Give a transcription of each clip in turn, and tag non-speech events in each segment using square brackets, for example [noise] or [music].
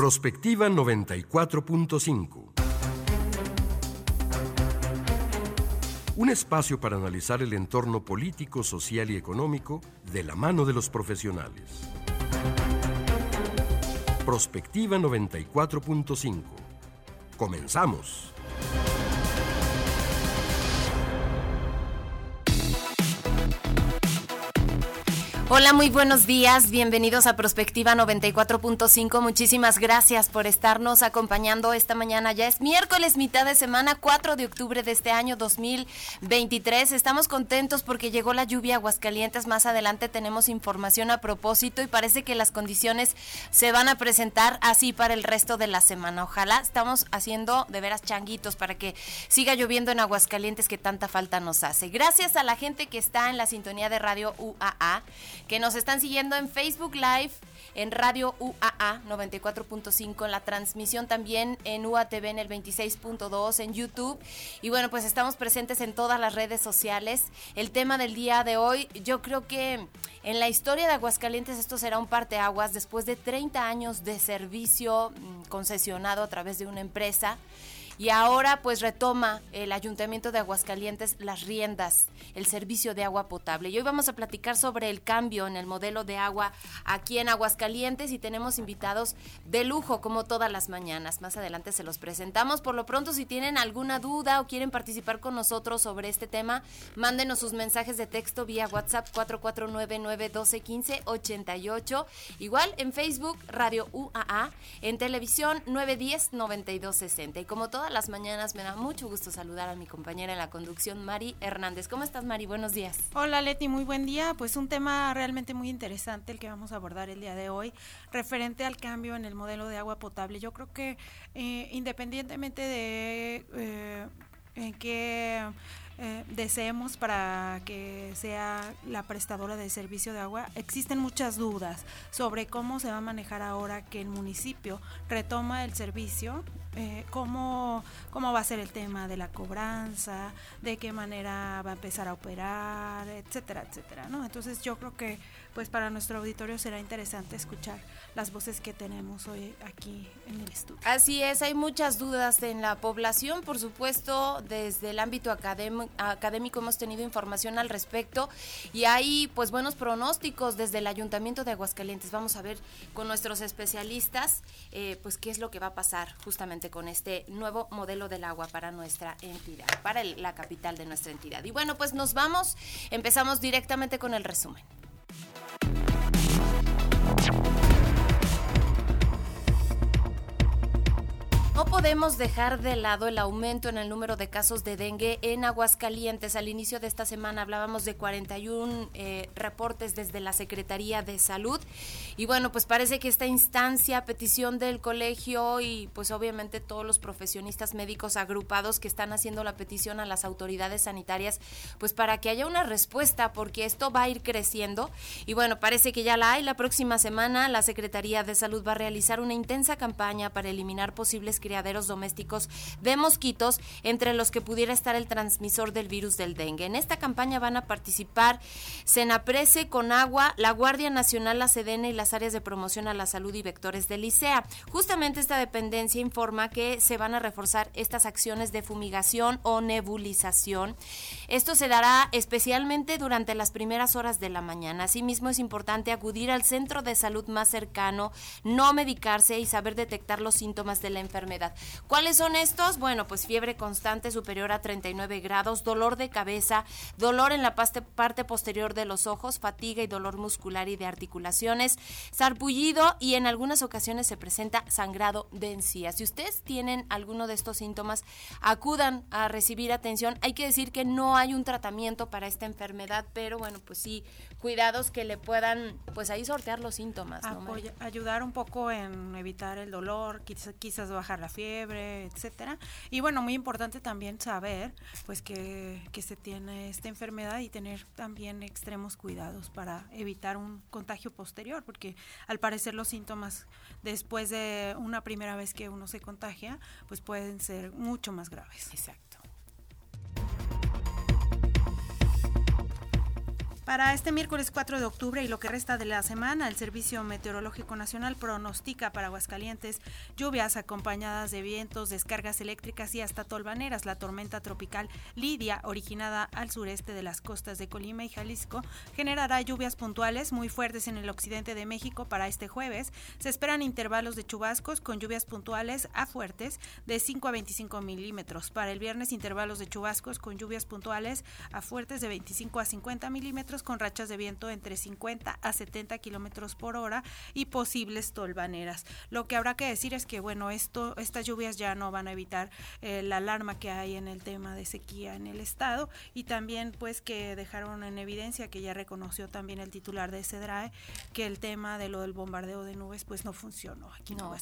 Prospectiva 94.5. Un espacio para analizar el entorno político, social y económico de la mano de los profesionales. Prospectiva 94.5. Comenzamos. Hola, muy buenos días. Bienvenidos a Prospectiva 94.5. Muchísimas gracias por estarnos acompañando esta mañana. Ya es miércoles, mitad de semana, 4 de octubre de este año 2023. Estamos contentos porque llegó la lluvia a Aguascalientes. Más adelante tenemos información a propósito y parece que las condiciones se van a presentar así para el resto de la semana. Ojalá estamos haciendo de veras changuitos para que siga lloviendo en Aguascalientes que tanta falta nos hace. Gracias a la gente que está en la sintonía de Radio UAA que nos están siguiendo en Facebook Live, en Radio UAA 94.5, en la transmisión también en UATV en el 26.2, en YouTube. Y bueno, pues estamos presentes en todas las redes sociales. El tema del día de hoy, yo creo que en la historia de Aguascalientes esto será un parteaguas después de 30 años de servicio mm, concesionado a través de una empresa y ahora pues retoma el Ayuntamiento de Aguascalientes las riendas, el servicio de agua potable. Y hoy vamos a platicar sobre el cambio en el modelo de agua aquí en Aguascalientes y tenemos invitados de lujo como todas las mañanas. Más adelante se los presentamos. Por lo pronto si tienen alguna duda o quieren participar con nosotros sobre este tema, mándenos sus mensajes de texto vía WhatsApp 449-912-1588. Igual en Facebook Radio UAA, en televisión 910-9260. Y como todas las mañanas me da mucho gusto saludar a mi compañera en la conducción, Mari Hernández. ¿Cómo estás, Mari? Buenos días. Hola, Leti, muy buen día. Pues un tema realmente muy interesante el que vamos a abordar el día de hoy, referente al cambio en el modelo de agua potable. Yo creo que eh, independientemente de eh, en qué eh, deseemos para que sea la prestadora de servicio de agua, existen muchas dudas sobre cómo se va a manejar ahora que el municipio retoma el servicio eh, cómo, cómo va a ser el tema de la cobranza, de qué manera va a empezar a operar, etcétera, etcétera, ¿no? Entonces yo creo que pues para nuestro auditorio será interesante escuchar las voces que tenemos hoy aquí en el estudio. Así es, hay muchas dudas en la población, por supuesto, desde el ámbito académico hemos tenido información al respecto y hay pues buenos pronósticos desde el Ayuntamiento de Aguascalientes. Vamos a ver con nuestros especialistas eh, pues qué es lo que va a pasar justamente con este nuevo modelo del agua para nuestra entidad, para la capital de nuestra entidad. Y bueno, pues nos vamos, empezamos directamente con el resumen. Thank you. No podemos dejar de lado el aumento en el número de casos de dengue en Aguascalientes. Al inicio de esta semana hablábamos de 41 eh, reportes desde la Secretaría de Salud. Y bueno, pues parece que esta instancia, petición del colegio y pues obviamente todos los profesionistas médicos agrupados que están haciendo la petición a las autoridades sanitarias, pues para que haya una respuesta, porque esto va a ir creciendo. Y bueno, parece que ya la hay. La próxima semana la Secretaría de Salud va a realizar una intensa campaña para eliminar posibles criaderos domésticos de mosquitos entre los que pudiera estar el transmisor del virus del dengue. En esta campaña van a participar Senaprece, con agua, la Guardia Nacional, la Sedena y las áreas de promoción a la salud y vectores del ICEA. Justamente esta dependencia informa que se van a reforzar estas acciones de fumigación o nebulización. Esto se dará especialmente durante las primeras horas de la mañana. Asimismo, es importante acudir al centro de salud más cercano, no medicarse y saber detectar los síntomas de la enfermedad ¿Cuáles son estos? Bueno, pues fiebre constante superior a 39 grados, dolor de cabeza, dolor en la parte posterior de los ojos, fatiga y dolor muscular y de articulaciones, sarpullido y en algunas ocasiones se presenta sangrado de encías. Si ustedes tienen alguno de estos síntomas, acudan a recibir atención. Hay que decir que no hay un tratamiento para esta enfermedad, pero bueno, pues sí, cuidados que le puedan, pues ahí sortear los síntomas. ayudar un poco en evitar el dolor, quizás, quizás bajar la fiebre, etcétera. Y bueno, muy importante también saber pues que, que se tiene esta enfermedad y tener también extremos cuidados para evitar un contagio posterior, porque al parecer los síntomas después de una primera vez que uno se contagia, pues pueden ser mucho más graves. Exacto. Para este miércoles 4 de octubre y lo que resta de la semana, el Servicio Meteorológico Nacional pronostica para Aguascalientes lluvias acompañadas de vientos, descargas eléctricas y hasta tolvaneras. La tormenta tropical Lidia, originada al sureste de las costas de Colima y Jalisco, generará lluvias puntuales muy fuertes en el occidente de México para este jueves. Se esperan intervalos de chubascos con lluvias puntuales a fuertes de 5 a 25 milímetros. Para el viernes, intervalos de chubascos con lluvias puntuales a fuertes de 25 a 50 milímetros con rachas de viento entre 50 a 70 kilómetros por hora y posibles tolvaneras. Lo que habrá que decir es que, bueno, esto, estas lluvias ya no van a evitar eh, la alarma que hay en el tema de sequía en el estado y también, pues, que dejaron en evidencia que ya reconoció también el titular de CEDRAE que el tema de lo del bombardeo de nubes, pues, no funcionó aquí no. en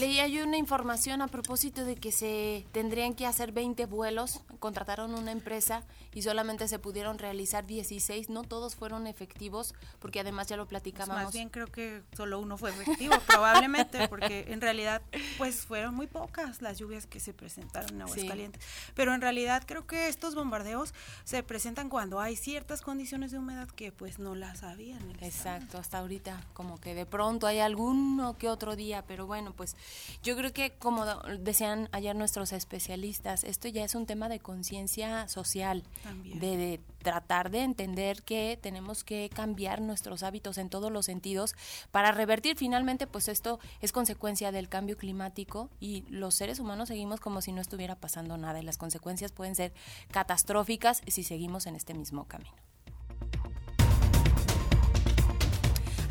Leía yo una información a propósito de que se tendrían que hacer 20 vuelos, contrataron una empresa y solamente se pudieron realizar 16, no todos fueron efectivos, porque además ya lo platicábamos. Pues más bien creo que solo uno fue efectivo, [laughs] probablemente, porque en realidad pues fueron muy pocas las lluvias que se presentaron en Aguascalientes. Pero en realidad creo que estos bombardeos se presentan cuando hay ciertas condiciones de humedad que pues no las habían. Exacto, hasta ahorita como que de pronto hay alguno que otro día, pero bueno, pues yo creo que como decían ayer nuestros especialistas, esto ya es un tema de conciencia social, de tratar de entender que tenemos que cambiar nuestros hábitos en todos los sentidos para revertir finalmente pues esto es consecuencia del cambio climático y los seres humanos seguimos como si no estuviera pasando nada y las consecuencias pueden ser catastróficas si seguimos en este mismo camino.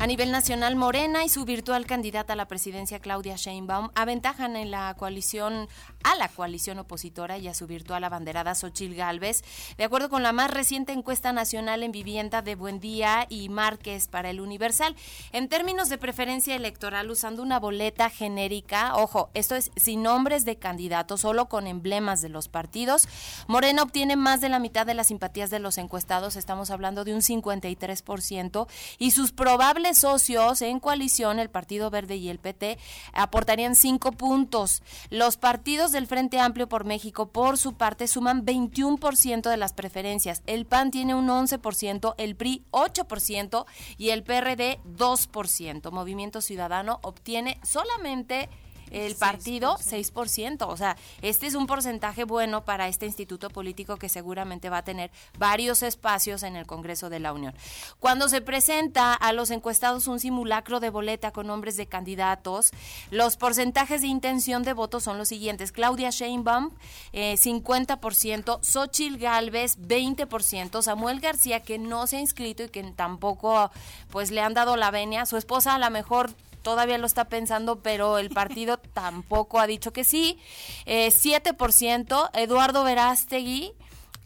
A nivel nacional, Morena y su virtual candidata a la presidencia, Claudia Sheinbaum, aventajan en la coalición, a la coalición opositora y a su virtual abanderada Xochil Gálvez. De acuerdo con la más reciente encuesta nacional en vivienda de Buendía y Márquez para el Universal, en términos de preferencia electoral, usando una boleta genérica, ojo, esto es sin nombres de candidatos, solo con emblemas de los partidos, Morena obtiene más de la mitad de las simpatías de los encuestados, estamos hablando de un 53%, y sus probables socios en coalición, el Partido Verde y el PT, aportarían cinco puntos. Los partidos del Frente Amplio por México, por su parte, suman 21% de las preferencias. El PAN tiene un 11%, el PRI 8% y el PRD 2%. Movimiento Ciudadano obtiene solamente el partido 6%. O sea, este es un porcentaje bueno para este instituto político que seguramente va a tener varios espacios en el Congreso de la Unión. Cuando se presenta a los encuestados un simulacro de boleta con nombres de candidatos, los porcentajes de intención de voto son los siguientes. Claudia Sheinbaum, eh, 50%, Xochil Gálvez, 20%, Samuel García, que no se ha inscrito y que tampoco pues le han dado la venia, su esposa a lo mejor todavía lo está pensando, pero el partido [laughs] tampoco ha dicho que sí. Eh, 7%, Eduardo Verástegui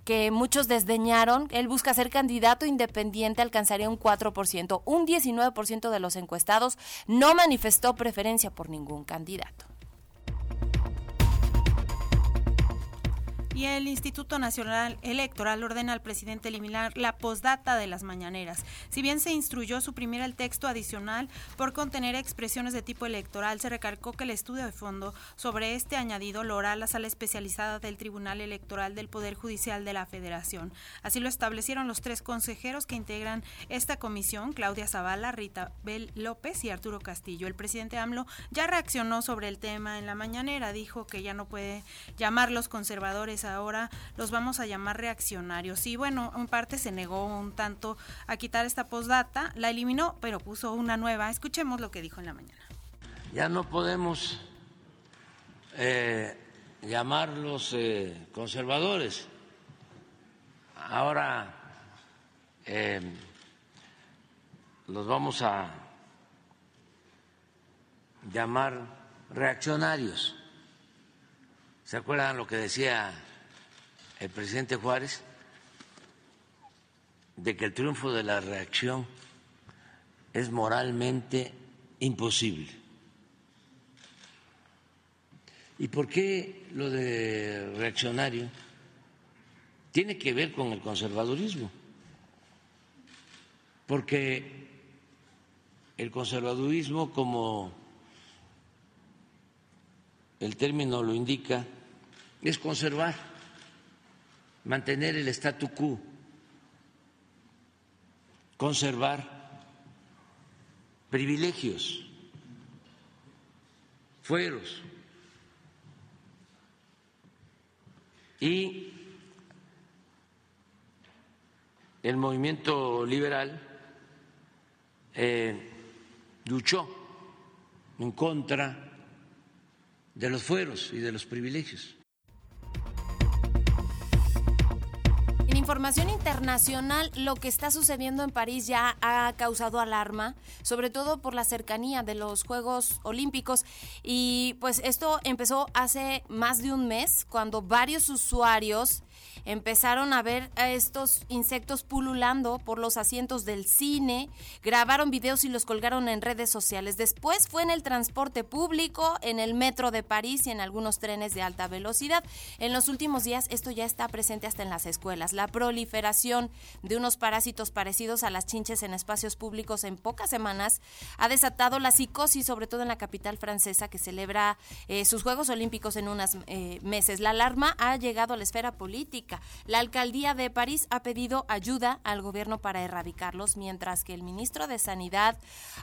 que muchos desdeñaron, él busca ser candidato independiente, alcanzaría un 4%. Un 19% de los encuestados no manifestó preferencia por ningún candidato. Y el Instituto Nacional Electoral ordena al presidente eliminar la postdata de las mañaneras. Si bien se instruyó suprimir el texto adicional por contener expresiones de tipo electoral, se recalcó que el estudio de fondo sobre este añadido lo hará la sala especializada del Tribunal Electoral del Poder Judicial de la Federación. Así lo establecieron los tres consejeros que integran esta comisión, Claudia Zavala, Rita Bel López y Arturo Castillo. El presidente AMLO ya reaccionó sobre el tema en la mañanera, dijo que ya no puede llamar los conservadores ahora los vamos a llamar reaccionarios. Y bueno, en parte se negó un tanto a quitar esta postdata, la eliminó, pero puso una nueva. Escuchemos lo que dijo en la mañana. Ya no podemos eh, llamarlos eh, conservadores. Ahora eh, los vamos a llamar reaccionarios. ¿Se acuerdan lo que decía el presidente Juárez de que el triunfo de la reacción es moralmente imposible. ¿Y por qué lo de reaccionario tiene que ver con el conservadurismo? Porque el conservadurismo, como el término lo indica, es conservar mantener el statu quo. conservar privilegios, fueros. Y el movimiento liberal eh, luchó en contra de los fueros y de los privilegios. Información internacional, lo que está sucediendo en París ya ha causado alarma, sobre todo por la cercanía de los Juegos Olímpicos. Y pues esto empezó hace más de un mes, cuando varios usuarios empezaron a ver a estos insectos pululando por los asientos del cine, grabaron videos y los colgaron en redes sociales. Después fue en el transporte público, en el metro de París y en algunos trenes de alta velocidad. En los últimos días esto ya está presente hasta en las escuelas. La proliferación de unos parásitos parecidos a las chinches en espacios públicos en pocas semanas ha desatado la psicosis, sobre todo en la capital francesa que celebra eh, sus Juegos Olímpicos en unos eh, meses. La alarma ha llegado a la esfera política la alcaldía de París ha pedido ayuda al gobierno para erradicarlos, mientras que el ministro de Sanidad,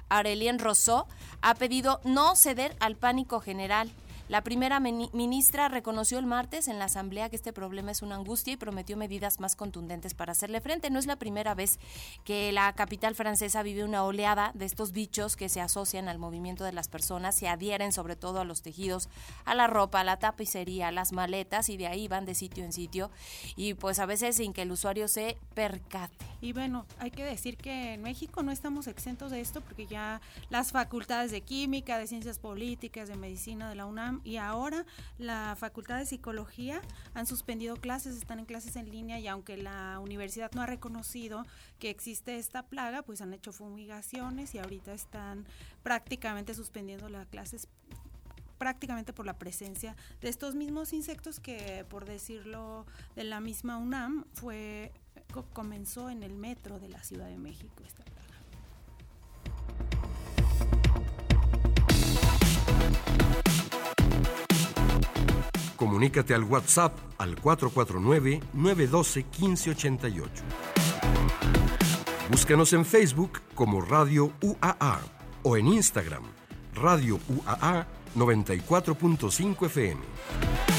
Aurélien Rousseau, ha pedido no ceder al pánico general. La primera ministra reconoció el martes en la Asamblea que este problema es una angustia y prometió medidas más contundentes para hacerle frente. No es la primera vez que la capital francesa vive una oleada de estos bichos que se asocian al movimiento de las personas, se adhieren sobre todo a los tejidos, a la ropa, a la tapicería, a las maletas y de ahí van de sitio en sitio y pues a veces sin que el usuario se percate. Y bueno, hay que decir que en México no estamos exentos de esto porque ya las facultades de química, de ciencias políticas, de medicina de la UNAM y ahora la Facultad de Psicología han suspendido clases, están en clases en línea y aunque la universidad no ha reconocido que existe esta plaga, pues han hecho fumigaciones y ahorita están prácticamente suspendiendo las clases prácticamente por la presencia de estos mismos insectos que, por decirlo de la misma UNAM, fue comenzó en el metro de la Ciudad de México esta Comunícate al WhatsApp al 449-912-1588. Búscanos en Facebook como Radio UAA o en Instagram Radio UAA 94.5 FM.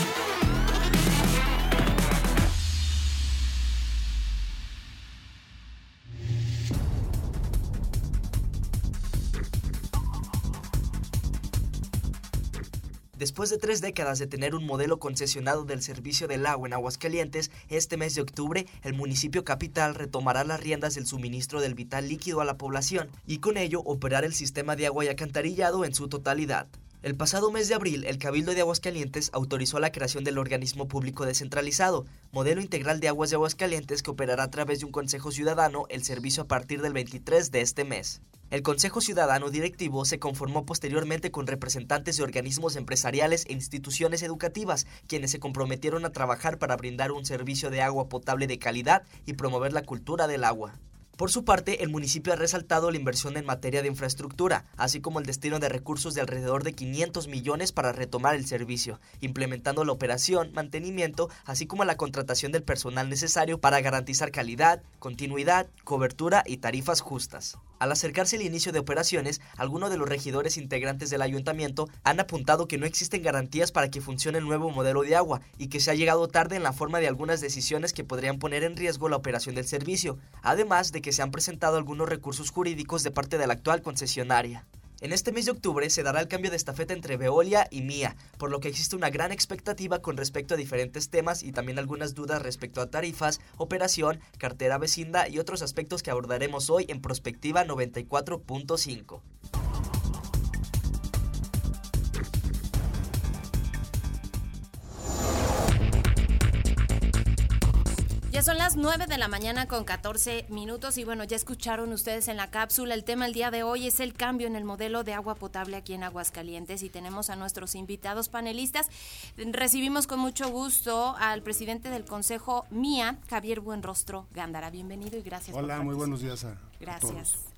Después de tres décadas de tener un modelo concesionado del servicio del agua en Aguascalientes, este mes de octubre el municipio capital retomará las riendas del suministro del vital líquido a la población y con ello operar el sistema de agua y acantarillado en su totalidad. El pasado mes de abril, el Cabildo de Aguascalientes autorizó la creación del organismo público descentralizado, modelo integral de aguas de Aguascalientes que operará a través de un Consejo Ciudadano el servicio a partir del 23 de este mes. El Consejo Ciudadano Directivo se conformó posteriormente con representantes de organismos empresariales e instituciones educativas, quienes se comprometieron a trabajar para brindar un servicio de agua potable de calidad y promover la cultura del agua. Por su parte, el municipio ha resaltado la inversión en materia de infraestructura, así como el destino de recursos de alrededor de 500 millones para retomar el servicio, implementando la operación, mantenimiento, así como la contratación del personal necesario para garantizar calidad, continuidad, cobertura y tarifas justas. Al acercarse el inicio de operaciones, algunos de los regidores integrantes del ayuntamiento han apuntado que no existen garantías para que funcione el nuevo modelo de agua y que se ha llegado tarde en la forma de algunas decisiones que podrían poner en riesgo la operación del servicio, además de que se han presentado algunos recursos jurídicos de parte de la actual concesionaria. En este mes de octubre se dará el cambio de estafeta entre Veolia y Mía, por lo que existe una gran expectativa con respecto a diferentes temas y también algunas dudas respecto a tarifas, operación, cartera vecinda y otros aspectos que abordaremos hoy en Prospectiva 94.5. son las 9 de la mañana con 14 minutos y bueno, ya escucharon ustedes en la cápsula, el tema el día de hoy es el cambio en el modelo de agua potable aquí en Aguascalientes y tenemos a nuestros invitados panelistas. Recibimos con mucho gusto al presidente del Consejo MIA, Javier Buenrostro Gándara. Bienvenido y gracias. Hola, muy buenos días Gracias.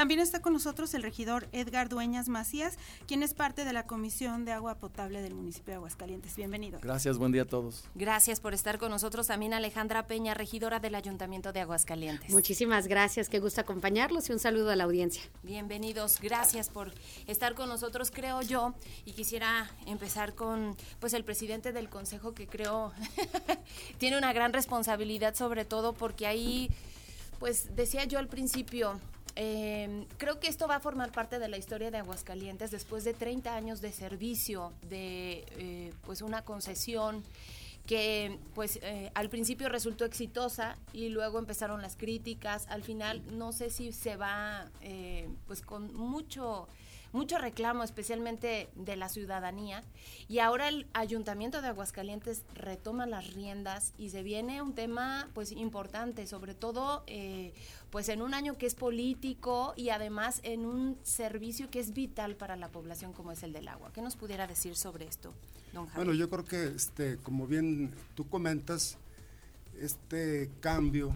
También está con nosotros el regidor Edgar Dueñas Macías, quien es parte de la Comisión de Agua Potable del municipio de Aguascalientes. Bienvenido. Gracias, buen día a todos. Gracias por estar con nosotros también Alejandra Peña, regidora del Ayuntamiento de Aguascalientes. Muchísimas gracias, qué gusto acompañarlos y un saludo a la audiencia. Bienvenidos, gracias por estar con nosotros, creo yo, y quisiera empezar con pues el presidente del Consejo que creo [laughs] tiene una gran responsabilidad sobre todo porque ahí pues decía yo al principio, eh, creo que esto va a formar parte de la historia de Aguascalientes después de 30 años de servicio, de eh, pues una concesión que pues eh, al principio resultó exitosa y luego empezaron las críticas. Al final no sé si se va eh, pues con mucho mucho reclamo, especialmente de la ciudadanía. Y ahora el Ayuntamiento de Aguascalientes retoma las riendas y se viene un tema pues importante, sobre todo eh, pues en un año que es político y además en un servicio que es vital para la población como es el del agua. ¿Qué nos pudiera decir sobre esto, don Javier? Bueno, yo creo que este, como bien tú comentas, este cambio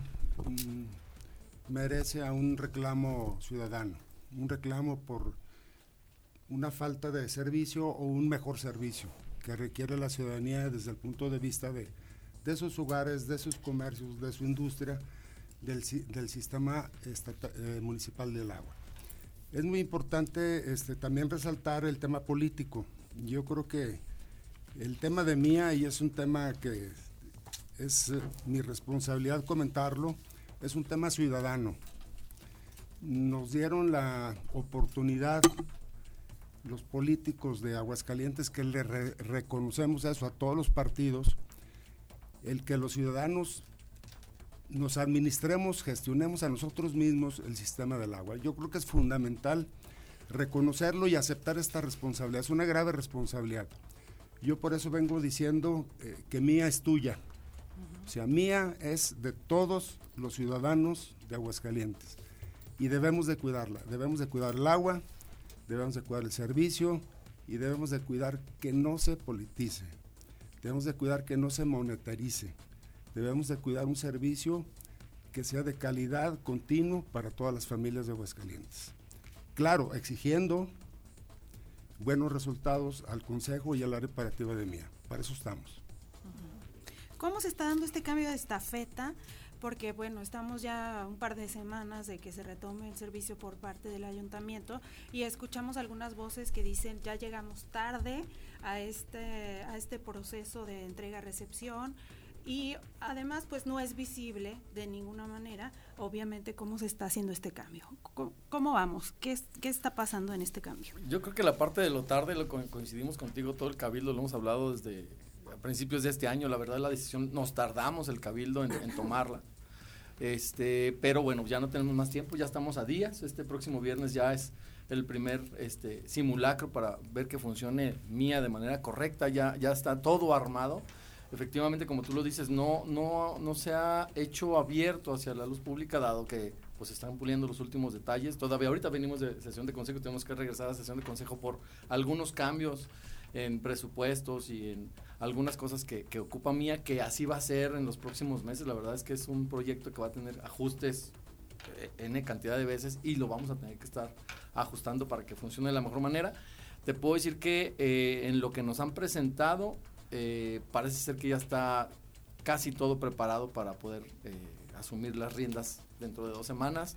mm, merece a un reclamo ciudadano, un reclamo por una falta de servicio o un mejor servicio que requiere la ciudadanía desde el punto de vista de, de sus hogares, de sus comercios, de su industria, del, del sistema estatal, eh, municipal del agua. Es muy importante este, también resaltar el tema político. Yo creo que el tema de mía, y es un tema que es eh, mi responsabilidad comentarlo, es un tema ciudadano. Nos dieron la oportunidad los políticos de Aguascalientes que le re reconocemos eso a todos los partidos, el que los ciudadanos nos administremos, gestionemos a nosotros mismos el sistema del agua. Yo creo que es fundamental reconocerlo y aceptar esta responsabilidad. Es una grave responsabilidad. Yo por eso vengo diciendo eh, que mía es tuya. O sea, mía es de todos los ciudadanos de Aguascalientes. Y debemos de cuidarla. Debemos de cuidar el agua, debemos de cuidar el servicio y debemos de cuidar que no se politice. Debemos de cuidar que no se monetarice. Debemos de cuidar un servicio que sea de calidad continuo para todas las familias de Aguascalientes. Claro, exigiendo buenos resultados al Consejo y al área operativa de MIA. Para eso estamos. ¿Cómo se está dando este cambio de estafeta? Porque, bueno, estamos ya un par de semanas de que se retome el servicio por parte del ayuntamiento y escuchamos algunas voces que dicen ya llegamos tarde a este, a este proceso de entrega-recepción y además pues no es visible de ninguna manera obviamente cómo se está haciendo este cambio. ¿Cómo, cómo vamos? ¿Qué, ¿Qué, está pasando en este cambio? Yo creo que la parte de lo tarde lo coincidimos contigo, todo el cabildo lo hemos hablado desde principios de este año, la verdad la decisión nos tardamos el cabildo en tomarla. Este, pero bueno, ya no tenemos más tiempo, ya estamos a días. Este próximo viernes ya es el primer este, simulacro para ver que funcione mía de manera correcta, ya, ya está todo armado efectivamente, como tú lo dices, no, no, no se ha hecho abierto hacia la luz pública, dado que pues están puliendo los últimos detalles. Todavía ahorita venimos de sesión de consejo, tenemos que regresar a sesión de consejo por algunos cambios en presupuestos y en algunas cosas que, que ocupa mía, que así va a ser en los próximos meses. La verdad es que es un proyecto que va a tener ajustes eh, N cantidad de veces y lo vamos a tener que estar ajustando para que funcione de la mejor manera. Te puedo decir que eh, en lo que nos han presentado, eh, parece ser que ya está casi todo preparado para poder eh, asumir las riendas dentro de dos semanas.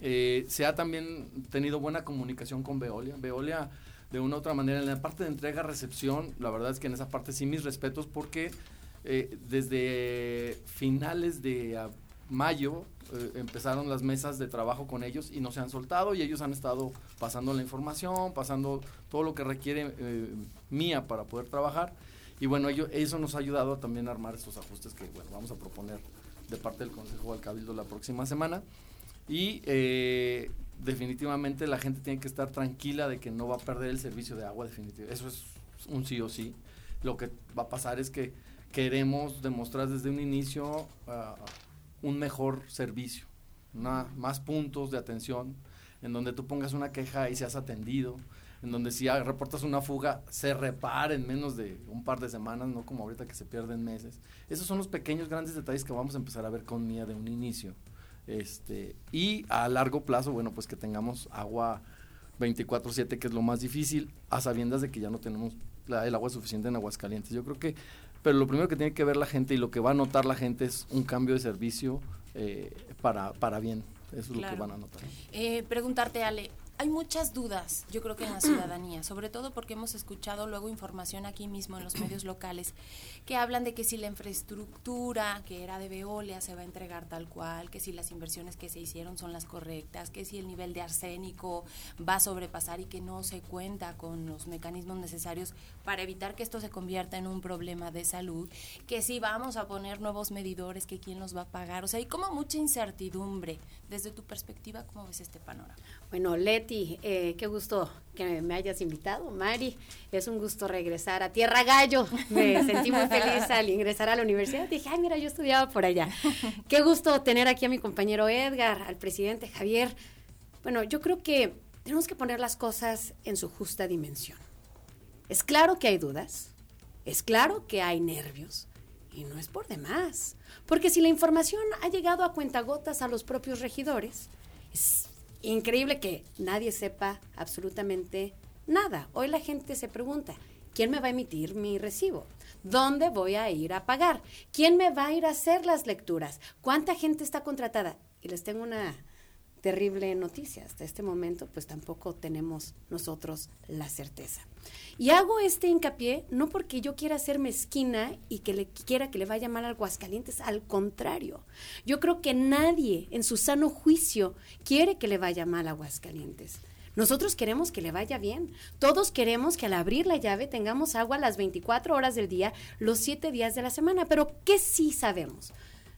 Eh, se ha también tenido buena comunicación con Veolia. Veolia, de una u otra manera, en la parte de entrega-recepción, la verdad es que en esa parte sí mis respetos porque eh, desde finales de mayo eh, empezaron las mesas de trabajo con ellos y no se han soltado y ellos han estado pasando la información, pasando todo lo que requiere eh, mía para poder trabajar y bueno, ello, eso nos ha ayudado también a armar estos ajustes que bueno, vamos a proponer de parte del Consejo del Cabildo la próxima semana. Y definitivamente la gente tiene que estar tranquila de que no va a perder el servicio de agua definitivamente. Eso es un sí o sí. Lo que va a pasar es que queremos demostrar desde un inicio uh, un mejor servicio, una, más puntos de atención, en donde tú pongas una queja y seas atendido, en donde si reportas una fuga, se repara en menos de un par de semanas, no como ahorita que se pierden meses. Esos son los pequeños, grandes detalles que vamos a empezar a ver con Mía de un inicio. Este, y a largo plazo, bueno, pues que tengamos agua 24/7, que es lo más difícil, a sabiendas de que ya no tenemos el agua suficiente en Aguascalientes. Yo creo que, pero lo primero que tiene que ver la gente y lo que va a notar la gente es un cambio de servicio eh, para, para bien. Eso es lo que van a notar. Eh, preguntarte, Ale, hay muchas dudas, yo creo que en la ciudadanía, sobre todo porque hemos escuchado luego información aquí mismo en los medios locales que hablan de que si la infraestructura que era de Veolia se va a entregar tal cual, que si las inversiones que se hicieron son las correctas, que si el nivel de arsénico va a sobrepasar y que no se cuenta con los mecanismos necesarios para evitar que esto se convierta en un problema de salud, que si vamos a poner nuevos medidores, que quién los va a pagar, o sea, hay como mucha incertidumbre. Desde tu perspectiva, ¿cómo ves este panorama? Bueno, Leti, eh, qué gusto que me hayas invitado. Mari, es un gusto regresar a Tierra Gallo. Me sentí muy feliz al ingresar a la universidad. Dije, ay, mira, yo estudiaba por allá. [laughs] Qué gusto tener aquí a mi compañero Edgar, al presidente Javier. Bueno, yo creo que tenemos que poner las cosas en su justa dimensión. Es claro que hay dudas, es claro que hay nervios, y no es por demás. Porque si la información ha llegado a cuentagotas a los propios regidores, es increíble que nadie sepa absolutamente nada. Hoy la gente se pregunta, ¿quién me va a emitir mi recibo? ¿Dónde voy a ir a pagar? ¿Quién me va a ir a hacer las lecturas? ¿Cuánta gente está contratada? Y les tengo una terrible noticia. Hasta este momento, pues tampoco tenemos nosotros la certeza. Y hago este hincapié no porque yo quiera ser mezquina y que le quiera que le vaya mal al Aguascalientes, al contrario. Yo creo que nadie en su sano juicio quiere que le vaya mal a Aguascalientes. Nosotros queremos que le vaya bien. Todos queremos que al abrir la llave tengamos agua las 24 horas del día, los 7 días de la semana. Pero ¿qué sí sabemos?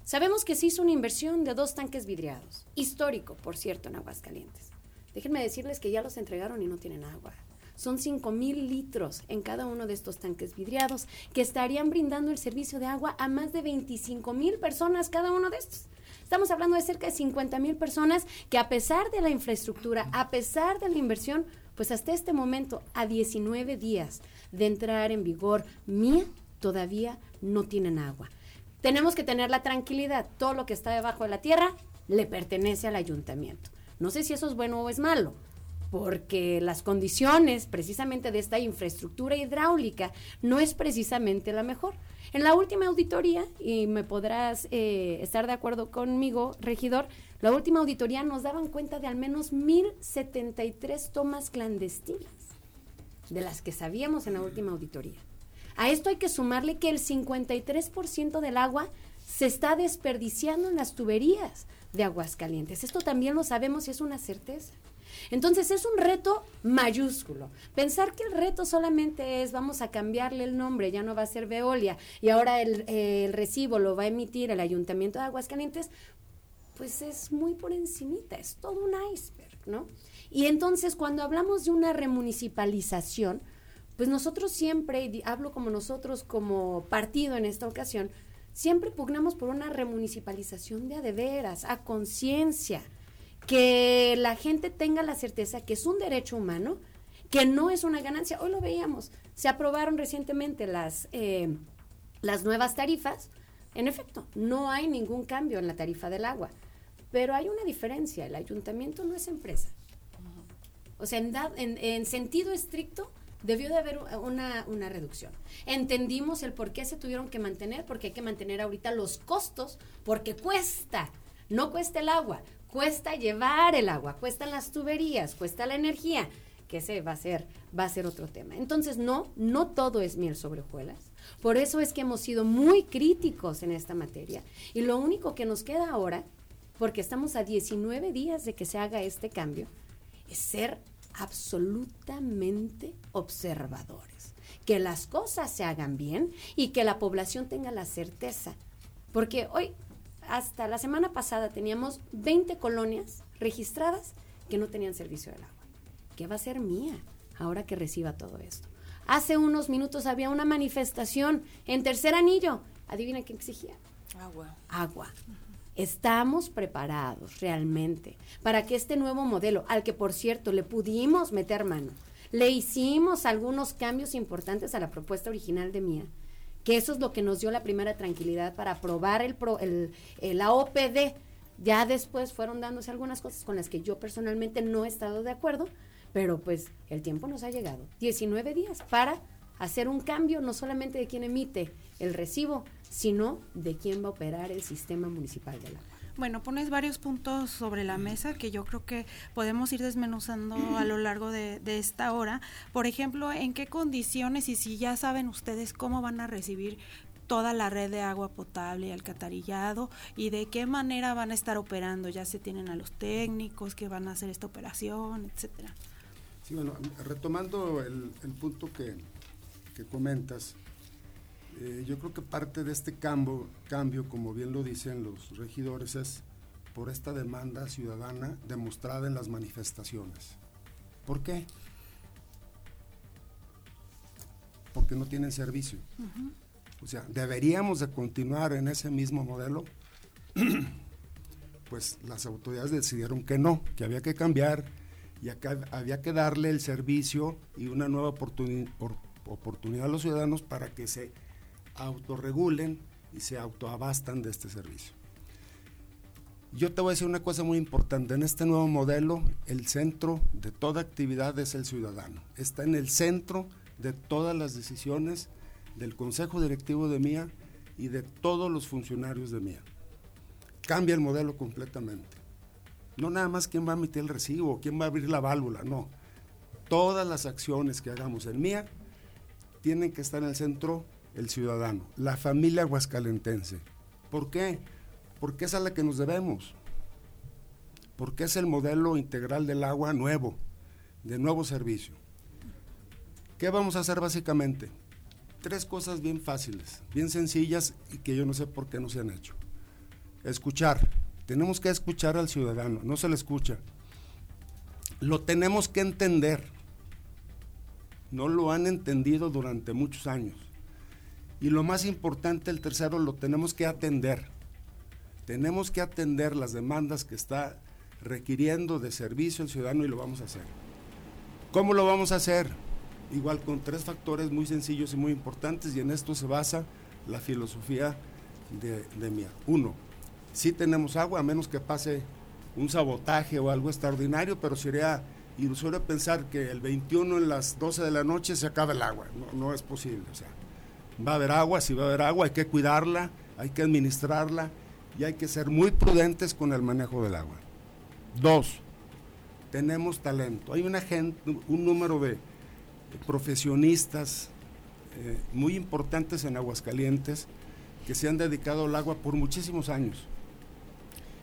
Sabemos que se hizo una inversión de dos tanques vidriados, histórico, por cierto, en Aguascalientes. Déjenme decirles que ya los entregaron y no tienen agua. Son 5 mil litros en cada uno de estos tanques vidriados que estarían brindando el servicio de agua a más de 25 mil personas cada uno de estos. Estamos hablando de cerca de 50 mil personas que a pesar de la infraestructura, a pesar de la inversión, pues hasta este momento, a 19 días de entrar en vigor MIA, todavía no tienen agua. Tenemos que tener la tranquilidad, todo lo que está debajo de la tierra le pertenece al ayuntamiento. No sé si eso es bueno o es malo, porque las condiciones precisamente de esta infraestructura hidráulica no es precisamente la mejor. En la última auditoría, y me podrás eh, estar de acuerdo conmigo, regidor, la última auditoría nos daban cuenta de al menos 1.073 tomas clandestinas, de las que sabíamos en la última auditoría. A esto hay que sumarle que el 53% del agua se está desperdiciando en las tuberías de aguas calientes. Esto también lo sabemos y es una certeza. Entonces es un reto mayúsculo. Pensar que el reto solamente es vamos a cambiarle el nombre, ya no va a ser Veolia y ahora el, el recibo lo va a emitir el Ayuntamiento de Aguascalientes, pues es muy por encimita, es todo un iceberg, ¿no? Y entonces cuando hablamos de una remunicipalización, pues nosotros siempre, y hablo como nosotros como partido en esta ocasión, siempre pugnamos por una remunicipalización de a de veras, a conciencia, que la gente tenga la certeza que es un derecho humano, que no es una ganancia. Hoy lo veíamos, se aprobaron recientemente las, eh, las nuevas tarifas. En efecto, no hay ningún cambio en la tarifa del agua, pero hay una diferencia, el ayuntamiento no es empresa. O sea, en, en, en sentido estricto, debió de haber una, una, reducción. Entendimos el por qué se tuvieron que mantener, porque hay que mantener ahorita los costos, porque cuesta, no cuesta el agua, cuesta llevar el agua, cuestan las tuberías, cuesta la energía, que ese va a ser, va a ser otro tema. Entonces, no, no todo es miel sobre hojuelas. Por eso es que hemos sido muy críticos en esta materia. Y lo único que nos queda ahora, porque estamos a 19 días de que se haga este cambio, es ser absolutamente observadores. Que las cosas se hagan bien y que la población tenga la certeza. Porque hoy hasta la semana pasada teníamos 20 colonias registradas que no tenían servicio del agua. ¿Qué va a ser mía ahora que reciba todo esto? Hace unos minutos había una manifestación en Tercer Anillo. Adivina qué exigía. Agua. Agua. Estamos preparados realmente para que este nuevo modelo, al que por cierto le pudimos meter mano, le hicimos algunos cambios importantes a la propuesta original de Mía, que eso es lo que nos dio la primera tranquilidad para aprobar el, el, la OPD Ya después fueron dándose algunas cosas con las que yo personalmente no he estado de acuerdo, pero pues el tiempo nos ha llegado. 19 días para hacer un cambio no solamente de quién emite el recibo, sino de quién va a operar el sistema municipal del agua. Bueno, pones varios puntos sobre la mesa que yo creo que podemos ir desmenuzando a lo largo de, de, esta hora. Por ejemplo, en qué condiciones y si ya saben ustedes cómo van a recibir toda la red de agua potable y alcantarillado y de qué manera van a estar operando. Ya se tienen a los técnicos que van a hacer esta operación, etcétera. Sí, bueno, retomando el, el punto que, que comentas, eh, yo creo que parte de este cambio, cambio, como bien lo dicen los regidores, es por esta demanda ciudadana demostrada en las manifestaciones. ¿Por qué? Porque no tienen servicio. Uh -huh. O sea, deberíamos de continuar en ese mismo modelo. [clears throat] pues las autoridades decidieron que no, que había que cambiar y acá había que darle el servicio y una nueva oportuni oportunidad a los ciudadanos para que se autorregulen y se autoabastan de este servicio. Yo te voy a decir una cosa muy importante, en este nuevo modelo el centro de toda actividad es el ciudadano, está en el centro de todas las decisiones del Consejo Directivo de MIA y de todos los funcionarios de MIA. Cambia el modelo completamente. No nada más quién va a emitir el recibo, quién va a abrir la válvula, no. Todas las acciones que hagamos en MIA tienen que estar en el centro el ciudadano, la familia aguascalentense. ¿Por qué? Porque es a la que nos debemos. Porque es el modelo integral del agua nuevo, de nuevo servicio. ¿Qué vamos a hacer básicamente? Tres cosas bien fáciles, bien sencillas y que yo no sé por qué no se han hecho. Escuchar. Tenemos que escuchar al ciudadano, no se le escucha. Lo tenemos que entender. No lo han entendido durante muchos años. Y lo más importante, el tercero, lo tenemos que atender. Tenemos que atender las demandas que está requiriendo de servicio el ciudadano y lo vamos a hacer. ¿Cómo lo vamos a hacer? Igual con tres factores muy sencillos y muy importantes y en esto se basa la filosofía de, de MIA. Uno, sí tenemos agua, a menos que pase un sabotaje o algo extraordinario, pero sería ilusorio pensar que el 21 en las 12 de la noche se acaba el agua. No, no es posible. O sea, va a haber agua, si va a haber agua, hay que cuidarla, hay que administrarla y hay que ser muy prudentes con el manejo del agua. Dos, tenemos talento. Hay una gente, un número de profesionistas eh, muy importantes en Aguascalientes que se han dedicado al agua por muchísimos años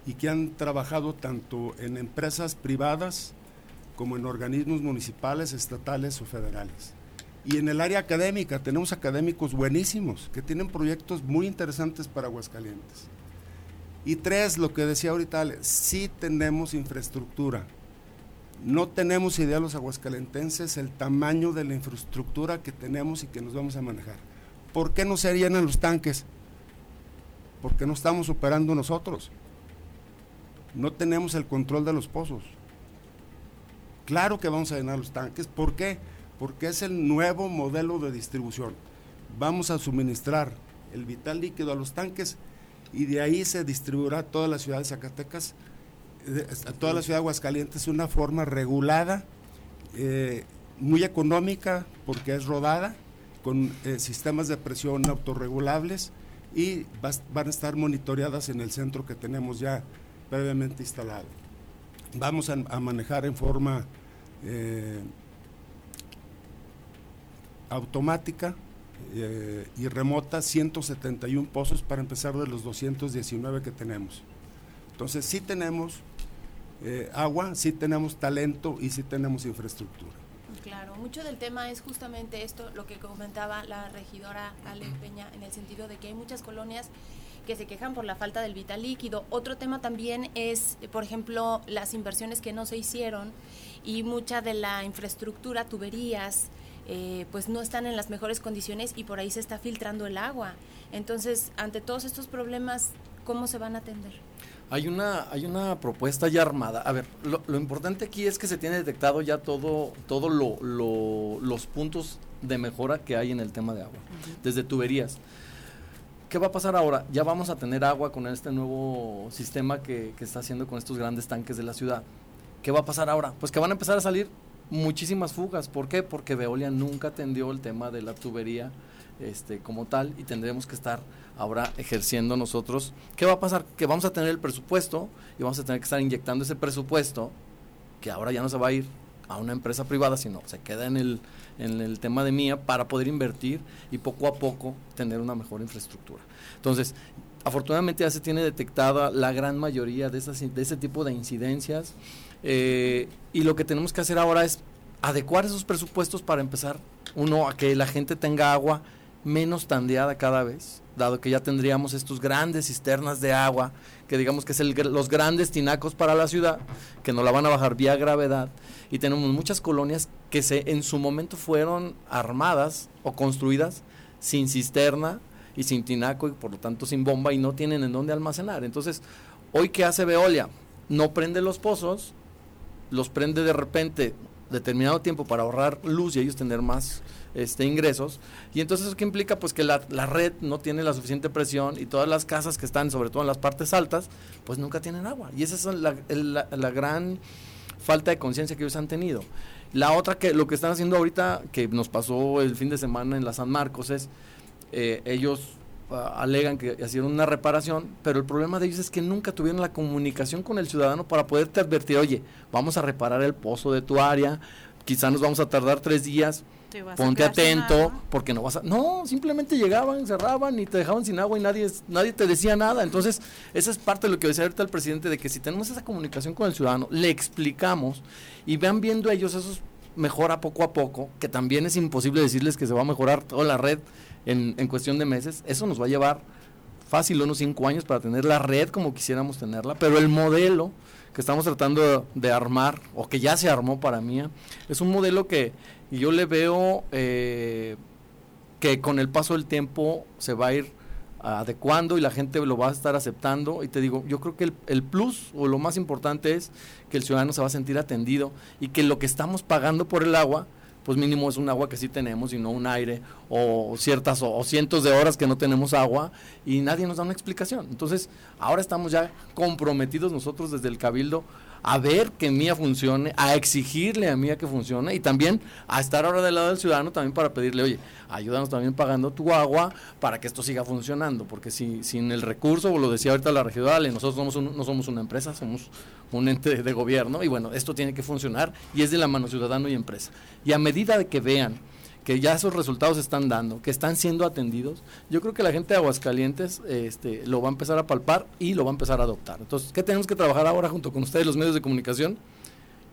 y que han trabajado tanto en empresas privadas como en organismos municipales, estatales o federales. Y en el área académica tenemos académicos buenísimos que tienen proyectos muy interesantes para Aguascalientes. Y tres, lo que decía ahorita, Ale, sí tenemos infraestructura. No tenemos idea los aguascalentenses el tamaño de la infraestructura que tenemos y que nos vamos a manejar. ¿Por qué no se llenan los tanques? Porque no estamos operando nosotros. No tenemos el control de los pozos. Claro que vamos a llenar los tanques. ¿Por qué? Porque es el nuevo modelo de distribución. Vamos a suministrar el vital líquido a los tanques y de ahí se distribuirá a toda la ciudad de Zacatecas, a toda la ciudad de Aguascalientes de una forma regulada, eh, muy económica porque es rodada, con eh, sistemas de presión autorregulables y va, van a estar monitoreadas en el centro que tenemos ya previamente instalado. Vamos a, manejar en forma eh, automática eh, y remota 171 pozos para empezar de los 219 que tenemos. Entonces sí tenemos eh, agua, sí tenemos talento y sí tenemos infraestructura. Claro, mucho del tema es justamente esto, lo que comentaba la regidora Ale Peña, en el sentido de que hay muchas colonias que se quejan por la falta del vital líquido. Otro tema también es, por ejemplo, las inversiones que no se hicieron y mucha de la infraestructura, tuberías, eh, pues no están en las mejores condiciones y por ahí se está filtrando el agua. Entonces, ante todos estos problemas, ¿cómo se van a atender? Hay una, hay una propuesta ya armada. A ver, lo, lo importante aquí es que se tiene detectado ya todo, todo lo, lo, los puntos de mejora que hay en el tema de agua, uh -huh. desde tuberías ¿qué va a pasar ahora? Ya vamos a tener agua con este nuevo sistema que, que está haciendo con estos grandes tanques de la ciudad. ¿Qué va a pasar ahora? Pues que van a empezar a salir muchísimas fugas. ¿Por qué? Porque Veolia nunca atendió el tema de la tubería este, como tal y tendremos que estar ahora ejerciendo nosotros. ¿Qué va a pasar? Que vamos a tener el presupuesto y vamos a tener que estar inyectando ese presupuesto que ahora ya no se va a ir a una empresa privada, sino se queda en el, en el tema de mía para poder invertir y poco a poco tener una mejor infraestructura. Entonces, afortunadamente ya se tiene detectada la gran mayoría de, esas, de ese tipo de incidencias eh, y lo que tenemos que hacer ahora es adecuar esos presupuestos para empezar, uno, a que la gente tenga agua menos tandeada cada vez, dado que ya tendríamos estos grandes cisternas de agua, que digamos que es los grandes tinacos para la ciudad, que nos la van a bajar vía gravedad, y tenemos muchas colonias que se, en su momento fueron armadas o construidas sin cisterna y sin tinaco y por lo tanto sin bomba y no tienen en dónde almacenar. Entonces, hoy qué hace Veolia? No prende los pozos, los prende de repente determinado tiempo para ahorrar luz y ellos tener más este, ingresos. Y entonces eso que implica pues que la, red no tiene la suficiente presión y todas las casas que están, sobre todo en las partes altas, pues nunca tienen agua. Y esa es la, la, gran falta de conciencia que ellos han tenido. La otra que lo que están haciendo ahorita, que nos pasó el fin de semana en la San Marcos, es eh, ellos alegan que hicieron una reparación, pero el problema de ellos es que nunca tuvieron la comunicación con el ciudadano para poderte advertir, oye, vamos a reparar el pozo de tu área, quizá nos vamos a tardar tres días, ponte atento, porque no vas a... No, simplemente llegaban, cerraban y te dejaban sin agua y nadie, nadie te decía nada. Entonces, esa es parte de lo que decía ahorita el presidente, de que si tenemos esa comunicación con el ciudadano, le explicamos y van viendo ellos esos mejora poco a poco, que también es imposible decirles que se va a mejorar toda la red en, cuestión de meses, eso nos va a llevar fácil unos cinco años para tener la red como quisiéramos tenerla, pero el modelo que estamos tratando de armar, o que ya se armó para mí, es un modelo que yo le veo eh, que con el paso del tiempo se va a ir adecuando y la gente lo va a estar aceptando. Y te digo, yo creo que el, plus o lo más importante es que el ciudadano se va a sentir atendido y que lo que estamos pagando por el agua pues mínimo es un agua que sí tenemos y no un aire o ciertas o, cientos de horas que no tenemos agua y nadie nos da una explicación. Entonces, ahora estamos ya comprometidos nosotros desde el Cabildo a ver que Mía funcione, a exigirle a Mía que funcione y también a estar ahora del lado del ciudadano también para pedirle, oye, ayúdanos también pagando tu agua para que esto siga funcionando, porque si sin el recurso, lo decía ahorita la regional, nosotros somos no somos una empresa, somos un ente de gobierno y bueno, esto tiene que funcionar y es de la mano ciudadano y empresa. Y a medida de que vean que ya esos resultados están dando, que están siendo atendidos, yo creo que la gente de Aguascalientes este, lo va a empezar a palpar y lo va a empezar a adoptar. Entonces, ¿qué tenemos que trabajar ahora junto con ustedes, los medios de comunicación?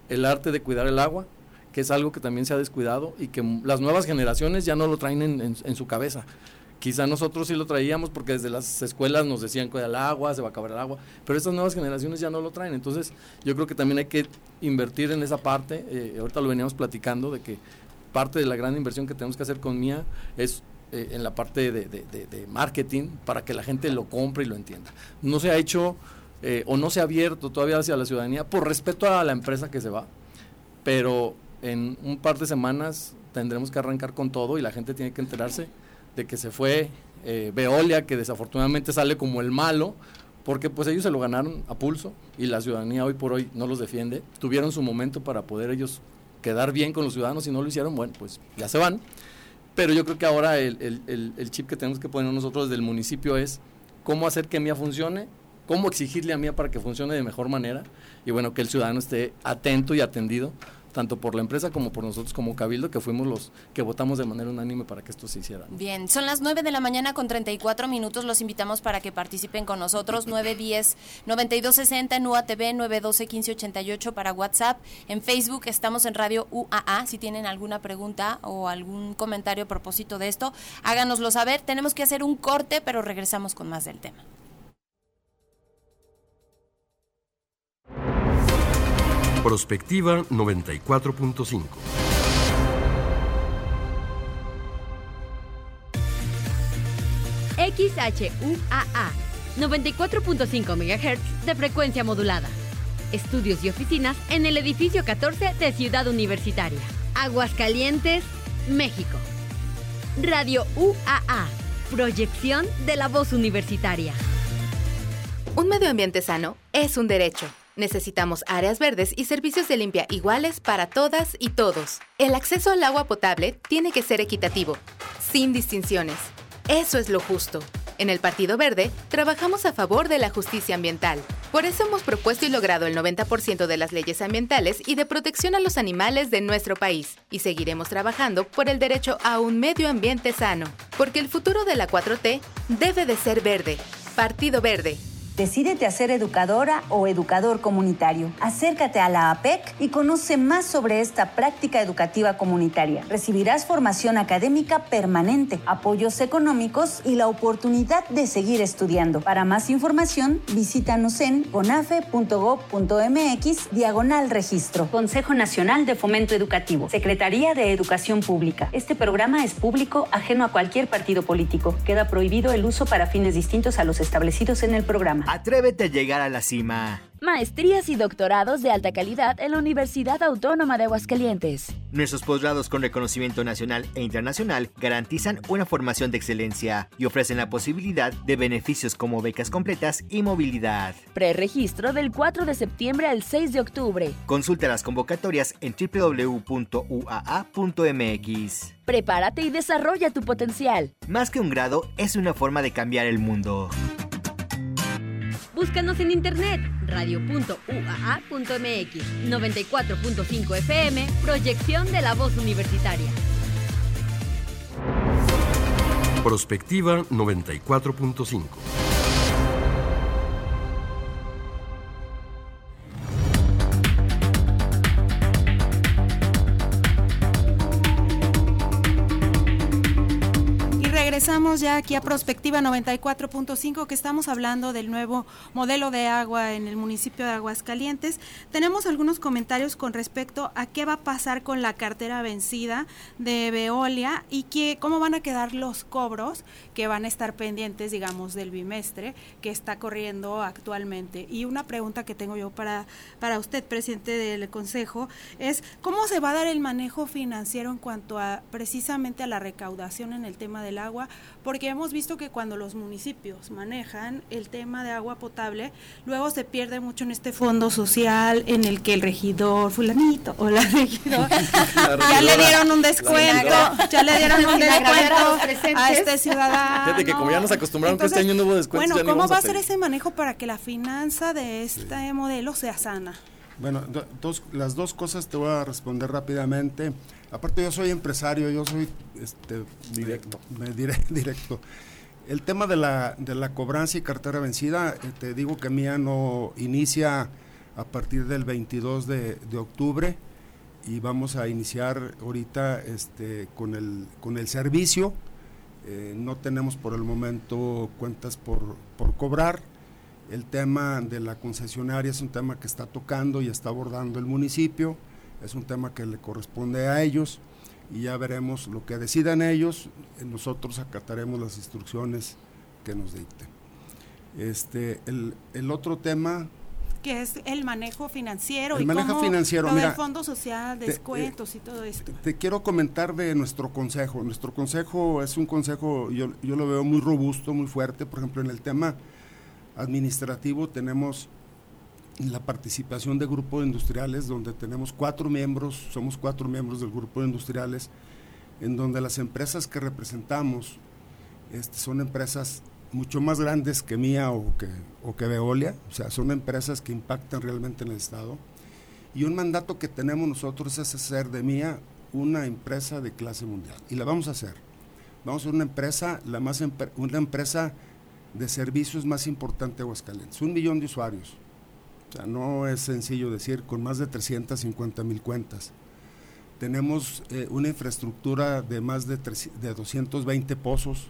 El arte de cuidar el agua, que es algo que también se ha descuidado y que las nuevas generaciones ya no lo traen en, su cabeza. Quizá nosotros sí lo traíamos porque desde las escuelas nos decían cuida el agua, se va a acabar el agua, pero estas nuevas generaciones ya no lo traen. Entonces yo creo que también hay que invertir en esa parte. Eh, ahorita lo veníamos platicando de que parte de la gran inversión que tenemos que hacer con Mía es eh, en la parte de, marketing para que la gente lo compre y lo entienda. No se ha hecho eh, o no se ha abierto todavía hacia la ciudadanía por respeto a la empresa que se va, pero en un par de semanas tendremos que arrancar con todo y la gente tiene que enterarse de que se fue eh, Veolia, que desafortunadamente sale como el malo, porque pues ellos se lo ganaron a pulso y la ciudadanía hoy por hoy no los defiende. Tuvieron su momento para poder ellos quedar bien con los ciudadanos, si no lo hicieron, bueno, pues ya se van. Pero yo creo que ahora el, el, chip que tenemos que poner nosotros desde el municipio es cómo hacer que MIA funcione, cómo exigirle a MIA para que funcione de mejor manera y bueno, que el ciudadano esté atento y atendido tanto por la empresa como por nosotros como Cabildo, que fuimos los que votamos de manera unánime para que esto se hiciera. Bien, son las 9 de la mañana con 34 minutos, los invitamos para que participen con nosotros, 910 9260 en UATV, 912 1588 para WhatsApp, en Facebook estamos en Radio UAA, si tienen alguna pregunta o algún comentario a propósito de esto, háganoslo saber, tenemos que hacer un corte, pero regresamos con más del tema. Prospectiva 94.5. XHUAA 94.5 MHz de frecuencia modulada. Estudios y oficinas en el edificio 14 de Ciudad Universitaria. Aguascalientes, México. Radio UAA Proyección de la voz universitaria. Un medio ambiente sano es un derecho. Necesitamos áreas verdes y servicios de limpia iguales para todas y todos. El acceso al agua potable tiene que ser equitativo, sin distinciones. Eso es lo justo. En el Partido Verde trabajamos a favor de la justicia ambiental. Por eso hemos propuesto y logrado el 90% de las leyes ambientales y de protección a los animales de nuestro país. Y seguiremos trabajando por el derecho a un medio ambiente sano. Porque el futuro de la 4T debe de ser verde. Partido Verde. Decídete a ser educadora o educador comunitario. Acércate a la APEC y conoce más sobre esta práctica educativa comunitaria. Recibirás formación académica permanente, apoyos económicos y la oportunidad de seguir estudiando. Para más información, visítanos en conafe.gov.mx diagonal registro. Consejo Nacional de Fomento Educativo. Secretaría de Educación Pública. Este programa es público, ajeno a cualquier partido político. Queda prohibido el uso para fines distintos a los establecidos en el programa. Atrévete a llegar a la cima. Maestrías y doctorados de alta calidad en la Universidad Autónoma de Aguascalientes. Nuestros posgrados con reconocimiento nacional e internacional garantizan una formación de excelencia y ofrecen la posibilidad de beneficios como becas completas y movilidad. Preregistro del 4 de septiembre al 6 de octubre. Consulta las convocatorias en www.uaa.mx. Prepárate y desarrolla tu potencial. Más que un grado, es una forma de cambiar el mundo. Búscanos en internet radio.uaa.mx 94.5 FM, proyección de la voz universitaria. Prospectiva 94.5. regresamos ya aquí a Prospectiva 94.5 que estamos hablando del nuevo modelo de agua en el municipio de Aguascalientes. Tenemos algunos comentarios con respecto a qué va a pasar con la cartera vencida de Veolia y que, cómo van a quedar los cobros que van a estar pendientes, digamos, del bimestre que está corriendo actualmente. Y una pregunta que tengo yo para, para usted, presidente del Consejo, es cómo se va a dar el manejo financiero en cuanto a precisamente a la recaudación en el tema del agua porque hemos visto que cuando los municipios manejan el tema de agua potable, luego se pierde mucho en este fondo social en el que el regidor fulanito o la regidora [laughs] ya le dieron un descuento, ya le dieron un descuento a este ciudadano. Fíjate que como ya nos acostumbraron que este año no hubo descuento. Bueno, ¿cómo va a ser ese manejo para que la finanza de este modelo sea sana? Bueno, dos, las dos cosas te voy a responder rápidamente. Aparte yo soy empresario, yo soy este, directo. Me, [laughs] directo. El tema de la, de la cobranza y cartera vencida, eh, te digo que mía no inicia a partir del 22 de, octubre y vamos a iniciar ahorita este, con, el, con el servicio. Eh, no tenemos por el momento cuentas por, por cobrar. El tema de la concesionaria es un tema que está tocando y está abordando el municipio es un tema que le corresponde a ellos y ya veremos lo que decidan ellos, nosotros acataremos las instrucciones que nos dicten. Este, el, otro tema que es el manejo financiero el manejo financiero mira, el fondo social descuentos y todo esto te, quiero comentar de nuestro consejo. Nuestro consejo es un consejo yo, yo lo veo muy robusto muy fuerte. Por ejemplo en el tema administrativo tenemos la participación de grupos industriales, donde tenemos cuatro miembros, somos cuatro miembros del grupo de industriales, en donde las empresas que representamos este, son empresas mucho más grandes que mía o que, o que Veolia, o sea, son empresas que impactan realmente en el Estado. Y un mandato que tenemos nosotros es hacer de mía una empresa de clase mundial. Y la vamos a hacer. Vamos a ser una empresa, la más una empresa de servicios más importante de Aguascalientes. Un millón de usuarios no es sencillo decir, con más de 350 mil cuentas. Tenemos eh, una infraestructura de más de, de 220 pozos,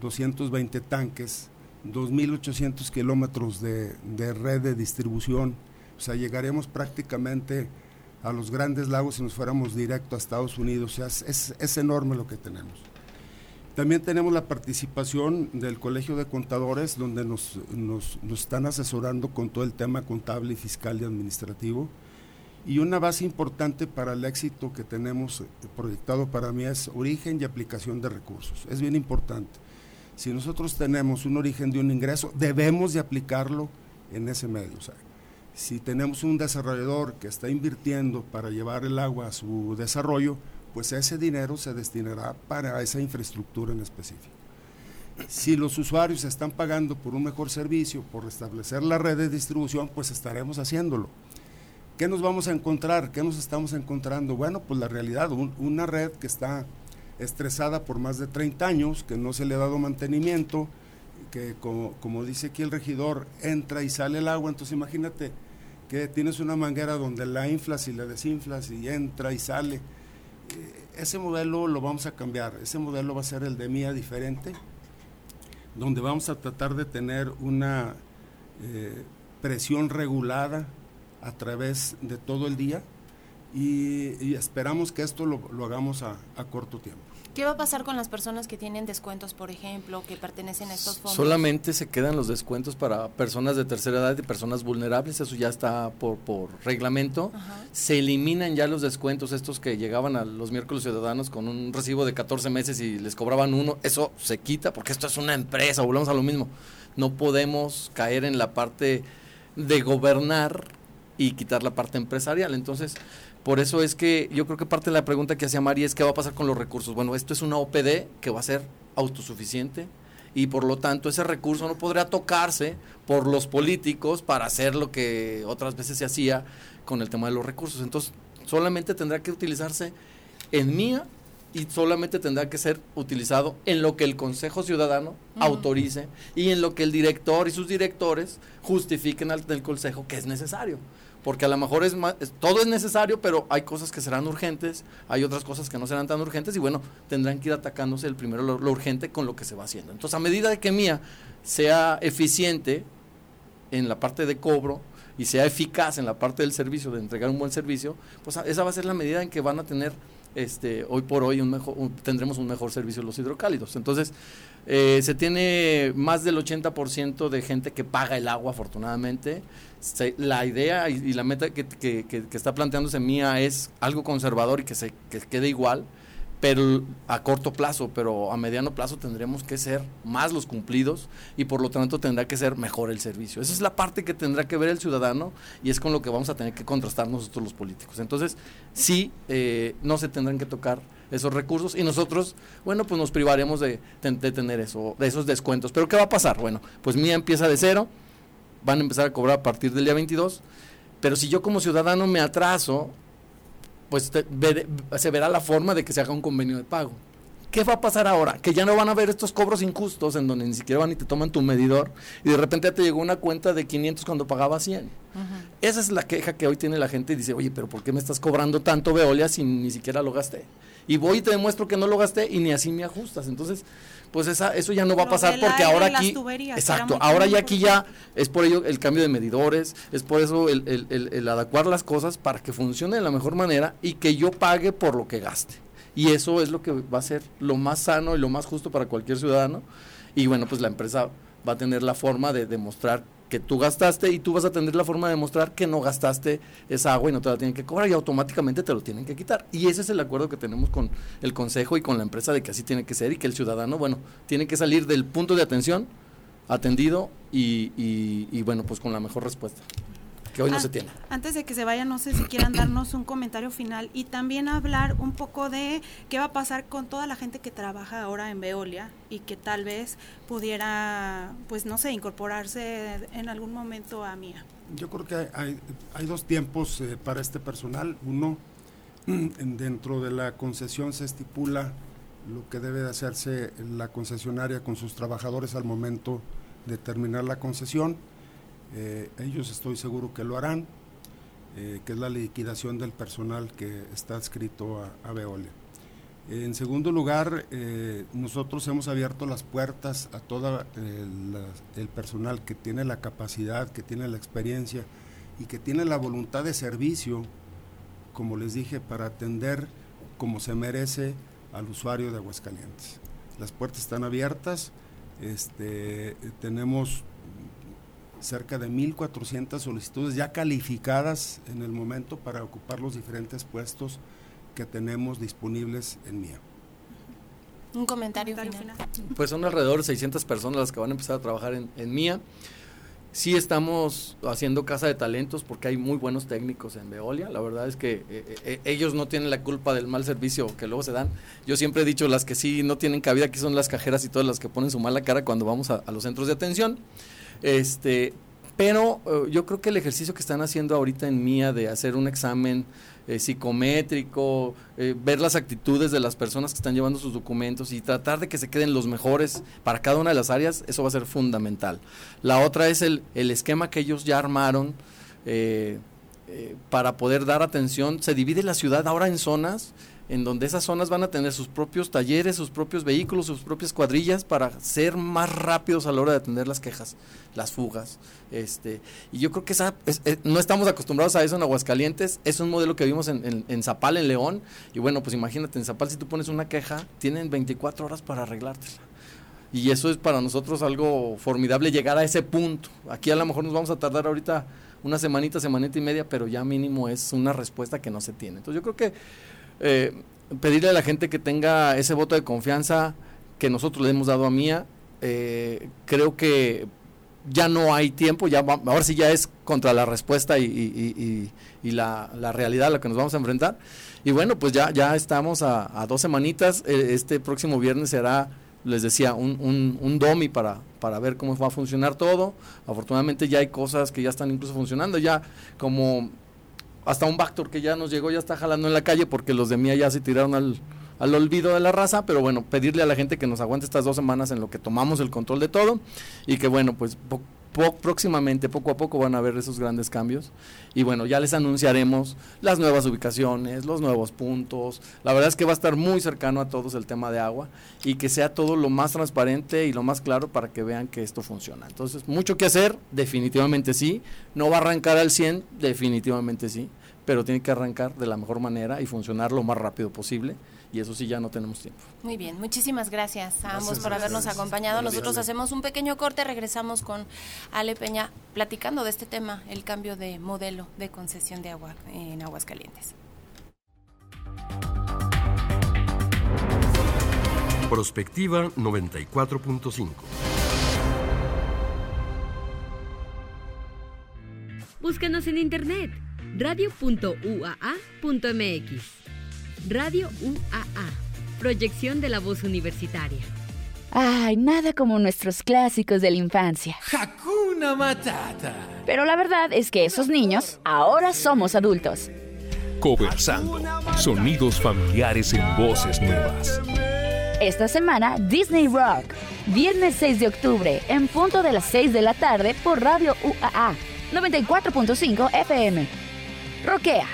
220 tanques, 2.800 kilómetros de, de, red de distribución. O sea, llegaremos prácticamente a los grandes lagos si nos fuéramos directo a Estados Unidos. O sea, es, es enorme lo que tenemos. También tenemos la participación del Colegio de Contadores, donde nos, nos, están asesorando con todo el tema contable, y fiscal y administrativo. Y una base importante para el éxito que tenemos proyectado para mí es origen y aplicación de recursos. Es bien importante. Si nosotros tenemos un origen de un ingreso, debemos de aplicarlo en ese medio. O sea, si tenemos un desarrollador que está invirtiendo para llevar el agua a su desarrollo, pues ese dinero se destinará para esa infraestructura en específico. Si los usuarios están pagando por un mejor servicio, por restablecer la red de distribución, pues estaremos haciéndolo. ¿Qué nos vamos a encontrar? ¿Qué nos estamos encontrando? Bueno, pues la realidad, una red que está estresada por más de 30 años, que no se le ha dado mantenimiento, que como, como dice aquí el regidor, entra y sale el agua, entonces imagínate que tienes una manguera donde la inflas y la desinflas y entra y sale. Eh, ese modelo lo vamos a cambiar, ese modelo va a ser el de MIA diferente, donde vamos a tratar de tener una eh, presión regulada a través de todo el día y, esperamos que esto lo, hagamos a, corto tiempo. ¿Qué va a pasar con las personas que tienen descuentos, por ejemplo, que pertenecen a estos fondos? Solamente se quedan los descuentos para personas de tercera edad y personas vulnerables, eso ya está por, por reglamento. Se eliminan ya los descuentos, estos que llegaban a los miércoles ciudadanos con un recibo de 14 meses y les cobraban uno, eso se quita porque esto es una empresa, volvemos a lo mismo. No podemos caer en la parte de gobernar y quitar la parte empresarial. Entonces, por eso es que yo creo que parte de la pregunta que hacía María es qué va a pasar con los recursos. Bueno, esto es una OPD que va a ser autosuficiente y por lo tanto ese recurso no podrá tocarse por los políticos para hacer lo que otras veces se hacía con el tema de los recursos. Entonces, solamente tendrá que utilizarse en mía y solamente tendrá que ser utilizado en lo que el Consejo Ciudadano autorice y en lo que el director y sus directores justifiquen al del Consejo que es necesario porque a lo mejor es, todo es necesario, pero hay cosas que serán urgentes, hay otras cosas que no serán tan urgentes y bueno, tendrán que ir atacándose el primero lo, urgente con lo que se va haciendo. Entonces, a medida de que Mía sea eficiente en la parte de cobro y sea eficaz en la parte del servicio, de entregar un buen servicio, pues esa va a ser la medida en que van a tener este, hoy por hoy un mejor, tendremos un mejor servicio los hidrocálidos. Entonces, eh, se tiene más del 80% de gente que paga el agua, afortunadamente. La idea y, la meta que, que, está planteándose mía es algo conservador y que se quede igual pero a corto plazo, pero a mediano plazo tendremos que ser más los cumplidos y por lo tanto tendrá que ser mejor el servicio. Esa es la parte que tendrá que ver el ciudadano y es con lo que vamos a tener que contrastar nosotros los políticos. Entonces, sí, eh, no se tendrán que tocar esos recursos y nosotros, bueno, pues nos privaremos de, tener eso, de esos descuentos. Pero ¿qué va a pasar? Bueno, pues mía empieza de cero, van a empezar a cobrar a partir del día 22, pero si yo como ciudadano me atraso, pues se verá la forma de que se haga un convenio de pago. ¿Qué va a pasar ahora? Que ya no van a haber estos cobros injustos en donde ni siquiera van y te toman tu medidor y de repente ya te llegó una cuenta de 500 cuando pagaba 100. Esa es la queja que hoy tiene la gente y dice, oye, pero ¿por qué me estás cobrando tanto Veolia si ni siquiera lo gasté? Y voy y te demuestro que no lo gasté y ni así me ajustas. Entonces, pues esa, eso ya no va a pasar porque ahora aquí, exacto, ahora ya aquí ya es por ello el cambio de medidores, es por eso el, el, el, adecuar las cosas para que funcione de la mejor manera y que yo pague por lo que gaste. Y eso es lo que va a ser lo más sano y lo más justo para cualquier ciudadano. Y bueno, pues la empresa va a tener la forma de demostrar que tú gastaste y tú vas a tener la forma de demostrar que no gastaste esa agua y no te la tienen que cobrar y automáticamente te lo tienen que quitar. Y ese es el acuerdo que tenemos con el Consejo y con la empresa de que así tiene que ser y que el ciudadano, bueno, tiene que salir del punto de atención atendido y, y bueno, pues con la mejor respuesta que hoy no se tiene. Antes de que se vayan, no sé si quieran darnos un comentario final y también hablar un poco de qué va a pasar con toda la gente que trabaja ahora en Veolia y que tal vez pudiera, pues no sé, incorporarse en algún momento a MIA. Yo creo que hay, hay dos tiempos eh, para este personal. Uno, [clears throat] dentro de la concesión se estipula lo que debe de hacerse la concesionaria con sus trabajadores al momento de terminar la concesión eh, ellos estoy seguro que lo harán, eh, que es la liquidación del personal que está adscrito a, Veolia. En segundo lugar, eh, nosotros hemos abierto las puertas a todo el, personal que tiene la capacidad, que tiene la experiencia y que tiene la voluntad de servicio, como les dije, para atender como se merece al usuario de Aguascalientes. Las puertas están abiertas, este, tenemos cerca de 1.400 solicitudes ya calificadas en el momento para ocupar los diferentes puestos que tenemos disponibles en MIA. Un comentario, final. Pues son alrededor de 600 personas las que van a empezar a trabajar en, en MIA. Sí estamos haciendo casa de talentos porque hay muy buenos técnicos en Veolia. La verdad es que eh, eh, ellos no tienen la culpa del mal servicio que luego se dan. Yo siempre he dicho, las que sí no tienen cabida aquí son las cajeras y todas las que ponen su mala cara cuando vamos a, a los centros de atención. Este, pero eh, yo creo que el ejercicio que están haciendo ahorita en MIA de hacer un examen eh, psicométrico, eh, ver las actitudes de las personas que están llevando sus documentos y tratar de que se queden los mejores para cada una de las áreas, eso va a ser fundamental. La otra es el, el esquema que ellos ya armaron eh, para poder dar atención. Se divide la ciudad ahora en zonas en donde esas zonas van a tener sus propios talleres, sus propios vehículos, sus propias cuadrillas para ser más rápidos a la hora de atender las quejas, las fugas. Este, y yo creo que esa, no estamos acostumbrados a eso en Aguascalientes, es un modelo que vimos en, en, Zapal, en León, y bueno, pues imagínate, en Zapal si tú pones una queja, tienen 24 horas para arreglártela. Y eso es para nosotros algo formidable llegar a ese punto. Aquí a lo mejor nos vamos a tardar ahorita una semanita, semanita y media, pero ya mínimo es una respuesta que no se tiene. Entonces yo creo que eh, pedirle a la gente que tenga ese voto de confianza que nosotros le hemos dado a Mía. Eh, creo que ya no hay tiempo, ya ahora sí ya es contra la respuesta y, la, realidad a la que nos vamos a enfrentar. Y bueno, pues ya, ya estamos a, dos semanitas. Eh, este próximo viernes será, les decía, un, un, un, DOMI para, para ver cómo va a funcionar todo. Afortunadamente ya hay cosas que ya están incluso funcionando, ya como hasta un Bactor que ya nos llegó, ya está jalando en la calle porque los de Mía ya se tiraron al, al olvido de la raza, pero bueno, pedirle a la gente que nos aguante estas dos semanas en lo que tomamos el control de todo y que bueno, pues próximamente, poco a poco van a ver esos grandes cambios. Y bueno, ya les anunciaremos las nuevas ubicaciones, los nuevos puntos. La verdad es que va a estar muy cercano a todos el tema de agua y que sea todo lo más transparente y lo más claro para que vean que esto funciona. Entonces, mucho que hacer, definitivamente sí. No va a arrancar al 100, definitivamente sí. Pero tiene que arrancar de la mejor manera y funcionar lo más rápido posible y eso sí ya no tenemos tiempo. Muy bien, muchísimas gracias a ambos por habernos acompañado. Nosotros hacemos un pequeño corte, regresamos con Ale Peña platicando de este tema, el cambio de modelo de concesión de agua en Aguascalientes. Prospectiva 94.5 Búscanos en internet radio.uaa.mx Radio UAA, proyección de la voz universitaria. Ay, nada como nuestros clásicos de la infancia. Hakuna Matata. Pero la verdad es que esos niños ahora somos adultos. Conversando, sonidos familiares en voces nuevas. Esta semana, Disney Rock. Viernes 6 de octubre, en punto de las 6 de la tarde por Radio UAA 94.5 FM. Roquea.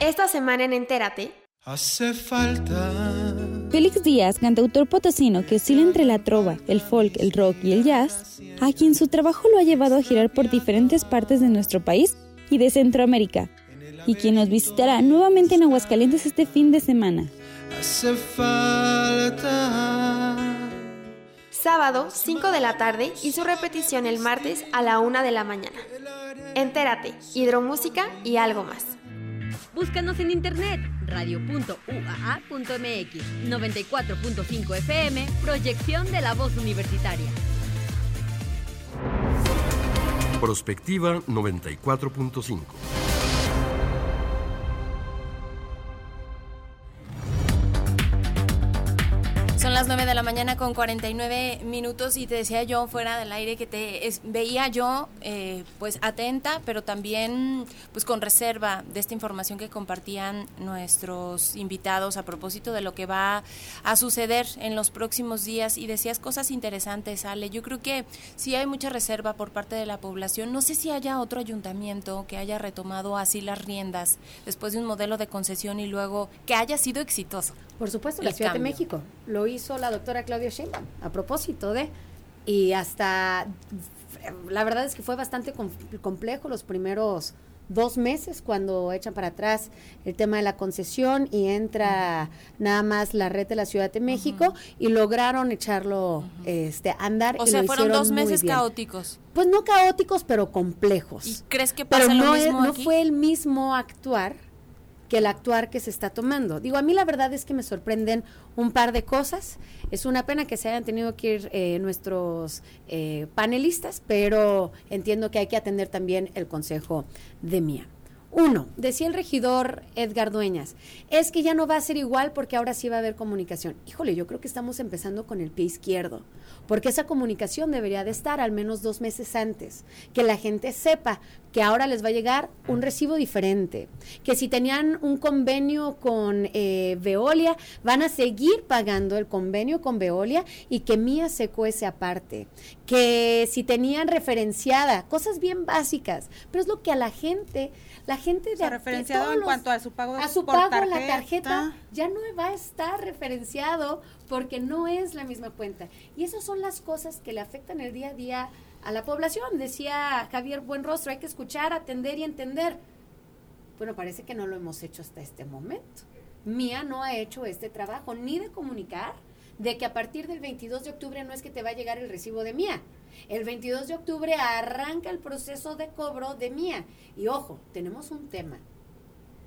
Esta semana en Entérate. Hace falta. Félix Díaz, cantautor potosino que oscila entre la trova, el folk, el rock y el jazz, a quien su trabajo lo ha llevado a girar por diferentes partes de nuestro país y de Centroamérica, y quien nos visitará nuevamente en Aguascalientes este fin de semana. Hace falta. Sábado, 5 de la tarde y su repetición el martes a la 1 de la mañana. Entérate, hidromúsica y algo más. Búscanos en internet radio.uaa.mx 94.5 FM, proyección de la voz universitaria. Prospectiva 94.5. 49 minutos y te decía yo fuera del aire que te veía yo eh, pues atenta, pero también pues con reserva de esta información que compartían nuestros invitados a propósito de lo que va a suceder en los próximos días y decías cosas interesantes, Ale. Yo creo que sí hay mucha reserva por parte de la población. No sé si haya otro ayuntamiento que haya retomado así las riendas después de un modelo de concesión y luego que haya sido exitoso. Por supuesto, la Ciudad de México. Lo hizo la doctora Claudia Sheinbaum a propósito de... Y hasta... La verdad es que fue bastante complejo los primeros dos meses cuando echan para atrás el tema de la concesión y entra nada más la red de la Ciudad de México y lograron echarlo este, andar. O y sea, lo fueron dos meses bien. caóticos. Pues no caóticos, pero complejos. ¿Y crees que Pero pasa lo no, mismo no aquí? fue el mismo actuar que el actuar que se está tomando. Digo, a mí la verdad es que me sorprenden un par de cosas. Es una pena que se hayan tenido que ir eh, nuestros eh, panelistas, pero entiendo que hay que atender también el consejo de Mía. Uno, decía el regidor Edgar Dueñas, es que ya no va a ser igual porque ahora sí va a haber comunicación. Híjole, yo creo que estamos empezando con el pie izquierdo, porque esa comunicación debería de estar al menos dos meses antes, que la gente sepa que ahora les va a llegar un recibo diferente, que si tenían un convenio con eh, Veolia, van a seguir pagando el convenio con Veolia y que Mía se cuece aparte, que si tenían referenciada, cosas bien básicas, pero es lo que a la gente, la gente de, O sea, referenciado en los- cuanto a su pago a su por pago la tarjeta. tarjeta ya no va a estar referenciado porque no es la misma cuenta. Y esas son las cosas que le afectan el día a día a la población. Decía Javier Buenrostro, hay que escuchar, atender y entender. Bueno, parece que no lo hemos hecho hasta este momento. Mía no ha hecho este trabajo ni de comunicar de que a partir del 22 de octubre no es que te va a llegar el recibo de Mía. El 22 de octubre arranca el proceso de cobro de Mía. Y ojo, tenemos un tema.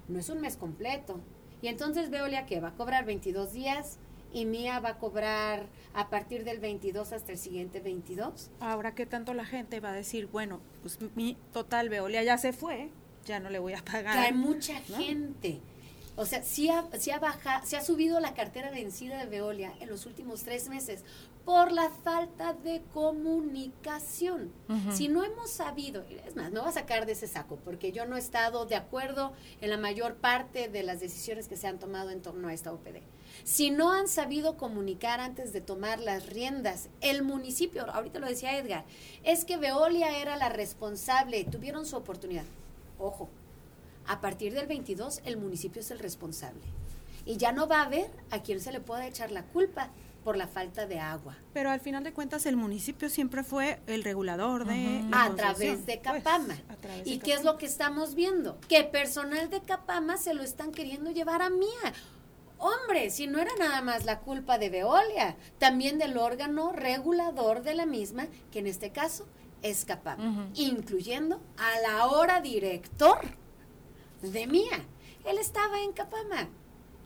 No es un mes completo. Y entonces Veolia que va a cobrar 22 días y Mía va a cobrar a partir del 22 hasta el siguiente 22. Ahora que tanto la gente va a decir, bueno, pues mi total Veolia ya se fue, ya no le voy a pagar. que hay mucha ¿no? gente. O sea, sí ha, sí ha baja- sí ha subido la cartera vencida de Veolia en los últimos tres meses por la falta de comunicación. Si no hemos sabido, es más, me voy a sacar de ese saco porque yo no he estado de acuerdo en la mayor parte de las decisiones que se han tomado en torno a esta OPD. Si no han sabido comunicar antes de tomar las riendas, el municipio, ahorita lo decía Edgar, es que Veolia era la responsable, tuvieron su oportunidad. Ojo, a partir del 22 el municipio es el responsable. Y ya no va a haber a quien se le pueda echar la culpa por la falta de agua. Pero al final de cuentas el municipio siempre fue el regulador de la a través de Capama. Pues, a través de ¿Y qué es lo que estamos viendo? Que personal de Capama se lo están queriendo llevar a Mía. Hombre, si no era nada más la culpa de Veolia, también del órgano regulador de la misma, que en este caso es Capama, incluyendo a la hora director de Mía. Él estaba en Capama.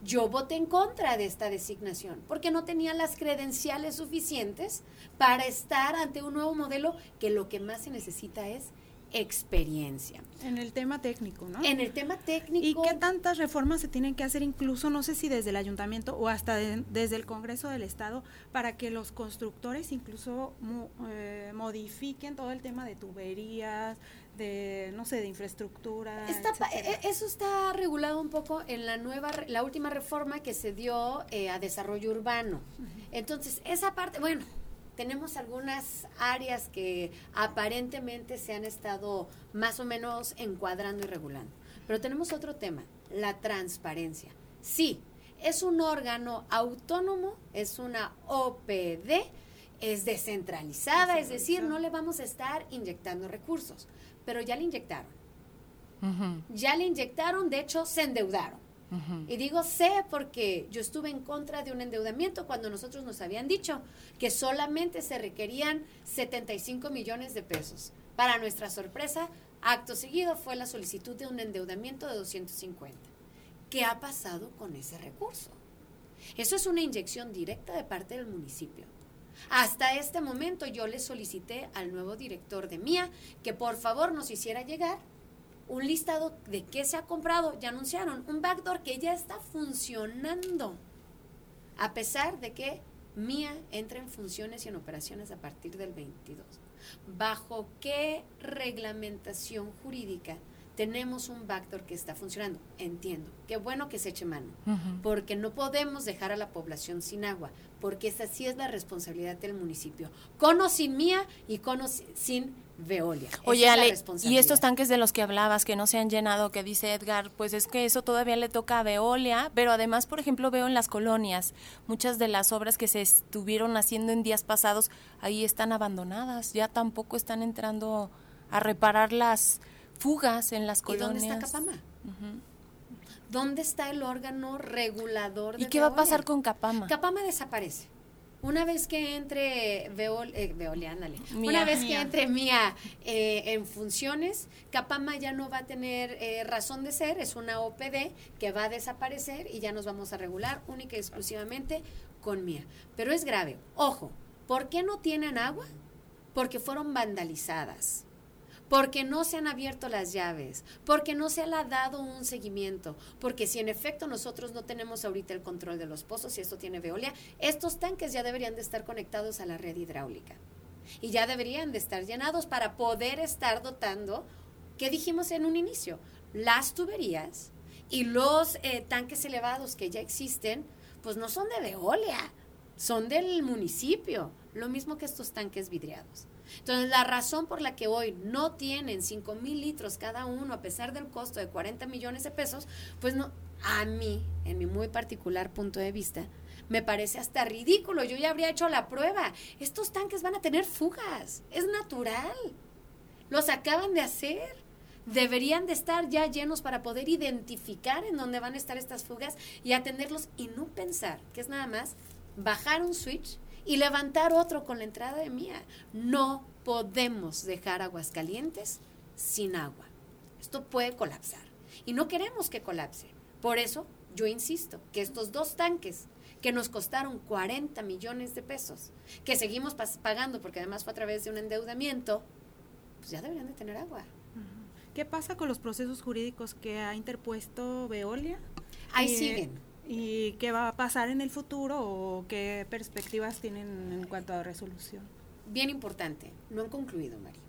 Yo voté en contra de esta designación porque no tenía las credenciales suficientes para estar ante un nuevo modelo que lo que más se necesita es experiencia. En el tema técnico, ¿no? En el tema técnico. ¿Y qué tantas reformas se tienen que hacer incluso, no sé si desde el ayuntamiento o hasta de- desde el Congreso del Estado, para que los constructores incluso mo- eh, modifiquen todo el tema de tuberías, de, no sé, de infraestructura? Está pa- etcétera? e- eso está regulado un poco en la nueva, la última reforma que se dio eh, a desarrollo urbano. Entonces, esa parte, bueno, tenemos algunas áreas que aparentemente se han estado más o menos encuadrando y regulando. Pero tenemos otro tema, la transparencia. Sí, es un órgano autónomo, es una OPD, es descentralizada, es decir, no le vamos a estar inyectando recursos, pero ya le inyectaron. Ya le inyectaron, de hecho, se endeudaron. Y digo sé porque yo estuve en contra de un endeudamiento cuando nosotros nos habían dicho que solamente se requerían 75 millones de pesos. Para nuestra sorpresa, acto seguido fue la solicitud de un endeudamiento de 250. ¿Qué ha pasado con ese recurso? Eso es una inyección directa de parte del municipio. Hasta este momento yo le solicité al nuevo director de MIA que por favor nos hiciera llegar un listado de qué se ha comprado. Ya anunciaron un backdoor que ya está funcionando. A pesar de que MIA entra en funciones y en operaciones a partir del 22. ¿Bajo qué reglamentación jurídica tenemos un backdoor que está funcionando? Entiendo. Qué bueno que se eche mano. Porque no podemos dejar a la población sin agua. Porque esa sí es la responsabilidad del municipio. Con o sin MIA y con o si- sin Veolia. Oye, es Ale, y estos tanques de los que hablabas que no se han llenado, que dice Edgar, pues es que eso todavía le toca a Veolia, pero además, por ejemplo, veo en las colonias, muchas de las obras que se estuvieron haciendo en días pasados, ahí están abandonadas, ya tampoco están entrando a reparar las fugas en las ¿Y colonias. dónde está Capama? ¿Dónde está el órgano regulador de ¿Y qué va a pasar con Capama? Capama desaparece. Una vez que entre Veol, eh, Veolia, ándale. Mía. Una vez que entre Mía eh, en funciones, Capama ya no va a tener eh, razón de ser, es una OPD que va a desaparecer y ya nos vamos a regular única y exclusivamente con Mía. Pero es grave. Ojo, ¿por qué no tienen agua? Porque fueron vandalizadas porque no se han abierto las llaves, porque no se ha dado un seguimiento, porque si en efecto nosotros no tenemos ahorita el control de los pozos y esto tiene Veolia, estos tanques ya deberían de estar conectados a la red hidráulica y ya deberían de estar llenados para poder estar dotando, ¿qué dijimos en un inicio? Las tuberías y los eh, tanques elevados que ya existen, pues no son de Veolia, son del municipio, lo mismo que estos tanques vidriados. Entonces, la razón por la que hoy no tienen 5 mil litros cada uno, a pesar del costo de 40 millones de pesos, pues no, a mí, en mi muy particular punto de vista, me parece hasta ridículo. Yo ya habría hecho la prueba. Estos tanques van a tener fugas, es natural. Los acaban de hacer. Deberían de estar ya llenos para poder identificar en dónde van a estar estas fugas y atenderlos y no pensar que es nada más bajar un switch y levantar otro con la entrada de mía. No podemos dejar Aguascalientes sin agua. Esto puede colapsar y no queremos que colapse. Por eso yo insisto que estos dos tanques que nos costaron 40 millones de pesos, que seguimos pagando porque además fue a través de un endeudamiento, pues ya deberían de tener agua. ¿Qué pasa con los procesos jurídicos que ha interpuesto Veolia? Ahí Eh, siguen. ¿Y qué va a pasar en el futuro o qué perspectivas tienen en cuanto a resolución? bien importante, no han concluido, Mari.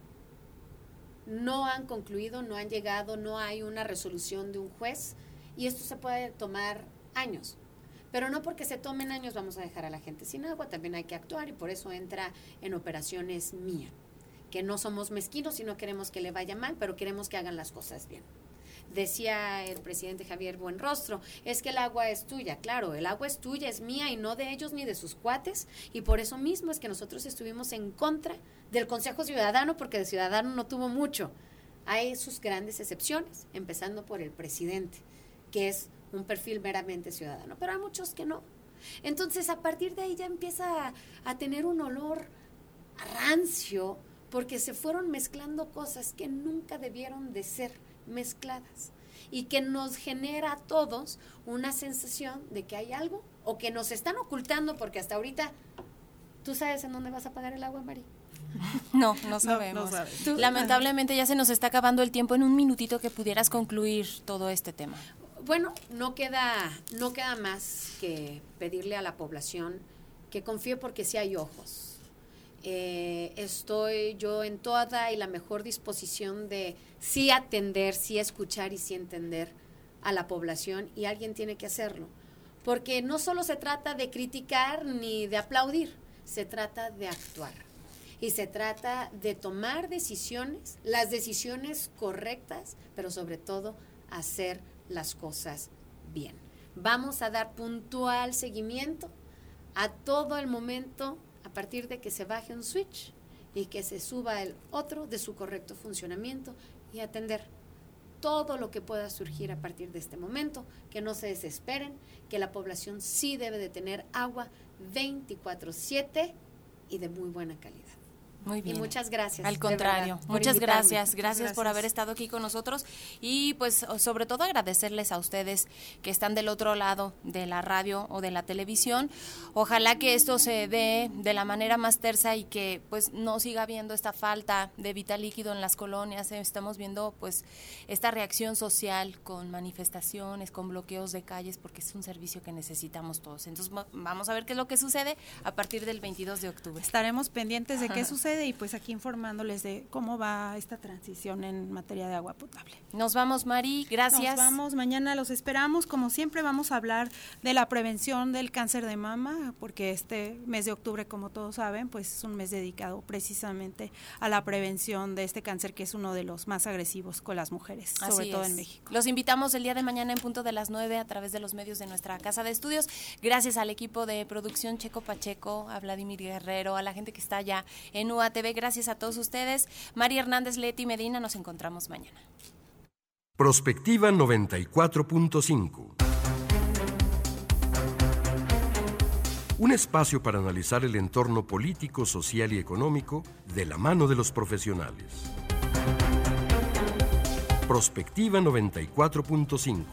No han concluido, no han llegado, no hay una resolución de un juez y esto se puede tomar años. Pero no porque se tomen años vamos a dejar a la gente sin agua, también hay que actuar y por eso entra en operaciones mía, que no somos mezquinos y no queremos que le vaya mal, pero queremos que hagan las cosas bien. Decía el presidente Javier Buenrostro, es que el agua es tuya. Claro, el agua es tuya, es mía y no de ellos ni de sus cuates. Y por eso mismo es que nosotros estuvimos en contra del Consejo Ciudadano, porque el ciudadano no tuvo mucho. Hay sus grandes excepciones, empezando por el presidente, que es un perfil meramente ciudadano, pero hay muchos que no. Entonces, a partir de ahí ya empieza a, a tener un olor rancio, porque se fueron mezclando cosas que nunca debieron de ser mezcladas y que nos genera a todos una sensación de que hay algo o que nos están ocultando porque hasta ahorita tú sabes en dónde vas a pagar el agua, Mari. [laughs] No, no sabemos. Lamentablemente ya se nos está acabando el tiempo. En un minutito que pudieras concluir todo este tema. Bueno, no queda, no queda más que pedirle a la población que confíe porque sí hay ojos. Eh, estoy yo en toda y la mejor disposición de sí atender, sí escuchar y sí entender a la población y alguien tiene que hacerlo. Porque no solo se trata de criticar ni de aplaudir, se trata de actuar. Y se trata de tomar decisiones, las decisiones correctas, pero sobre todo hacer las cosas bien. Vamos a dar puntual seguimiento a todo el momento a partir de que se baje un switch y que se suba el otro de su correcto funcionamiento y atender todo lo que pueda surgir a partir de este momento, que no se desesperen, que la población sí debe de tener agua 24/7 y de muy buena calidad. Muy bien. Y muchas gracias. Al contrario, verdad, muchas invitarme. gracias, gracias por haber estado aquí con nosotros y pues sobre todo agradecerles a ustedes que están del otro lado de la radio o de la televisión. Ojalá que esto se dé de la manera más tersa y que pues no siga habiendo esta falta de vital líquido en las colonias. Estamos viendo pues esta reacción social con manifestaciones, con bloqueos de calles porque es un servicio que necesitamos todos. Entonces va- vamos a ver qué es lo que sucede a partir del 22 de octubre. Estaremos pendientes de qué sucede [laughs] y pues aquí informándoles de cómo va esta transición en materia de agua potable. Nos vamos, Mari. Gracias. Nos vamos, mañana los esperamos. Como siempre vamos a hablar de la prevención del cáncer de mama, porque este mes de octubre, como todos saben, pues es un mes dedicado precisamente a la prevención de este cáncer que es uno de los más agresivos con las mujeres, sobre todo es. en México. Los invitamos el día de mañana en punto de las 9 a través de los medios de nuestra casa de estudios. Gracias al equipo de producción Checo Pacheco, a Vladimir Guerrero, a la gente que está allá en UA TV. Gracias a todos ustedes. María Hernández, Leti Medina, nos encontramos mañana. Prospectiva 94.5. Un espacio para analizar el entorno político, social y económico de la mano de los profesionales. Prospectiva 94.5.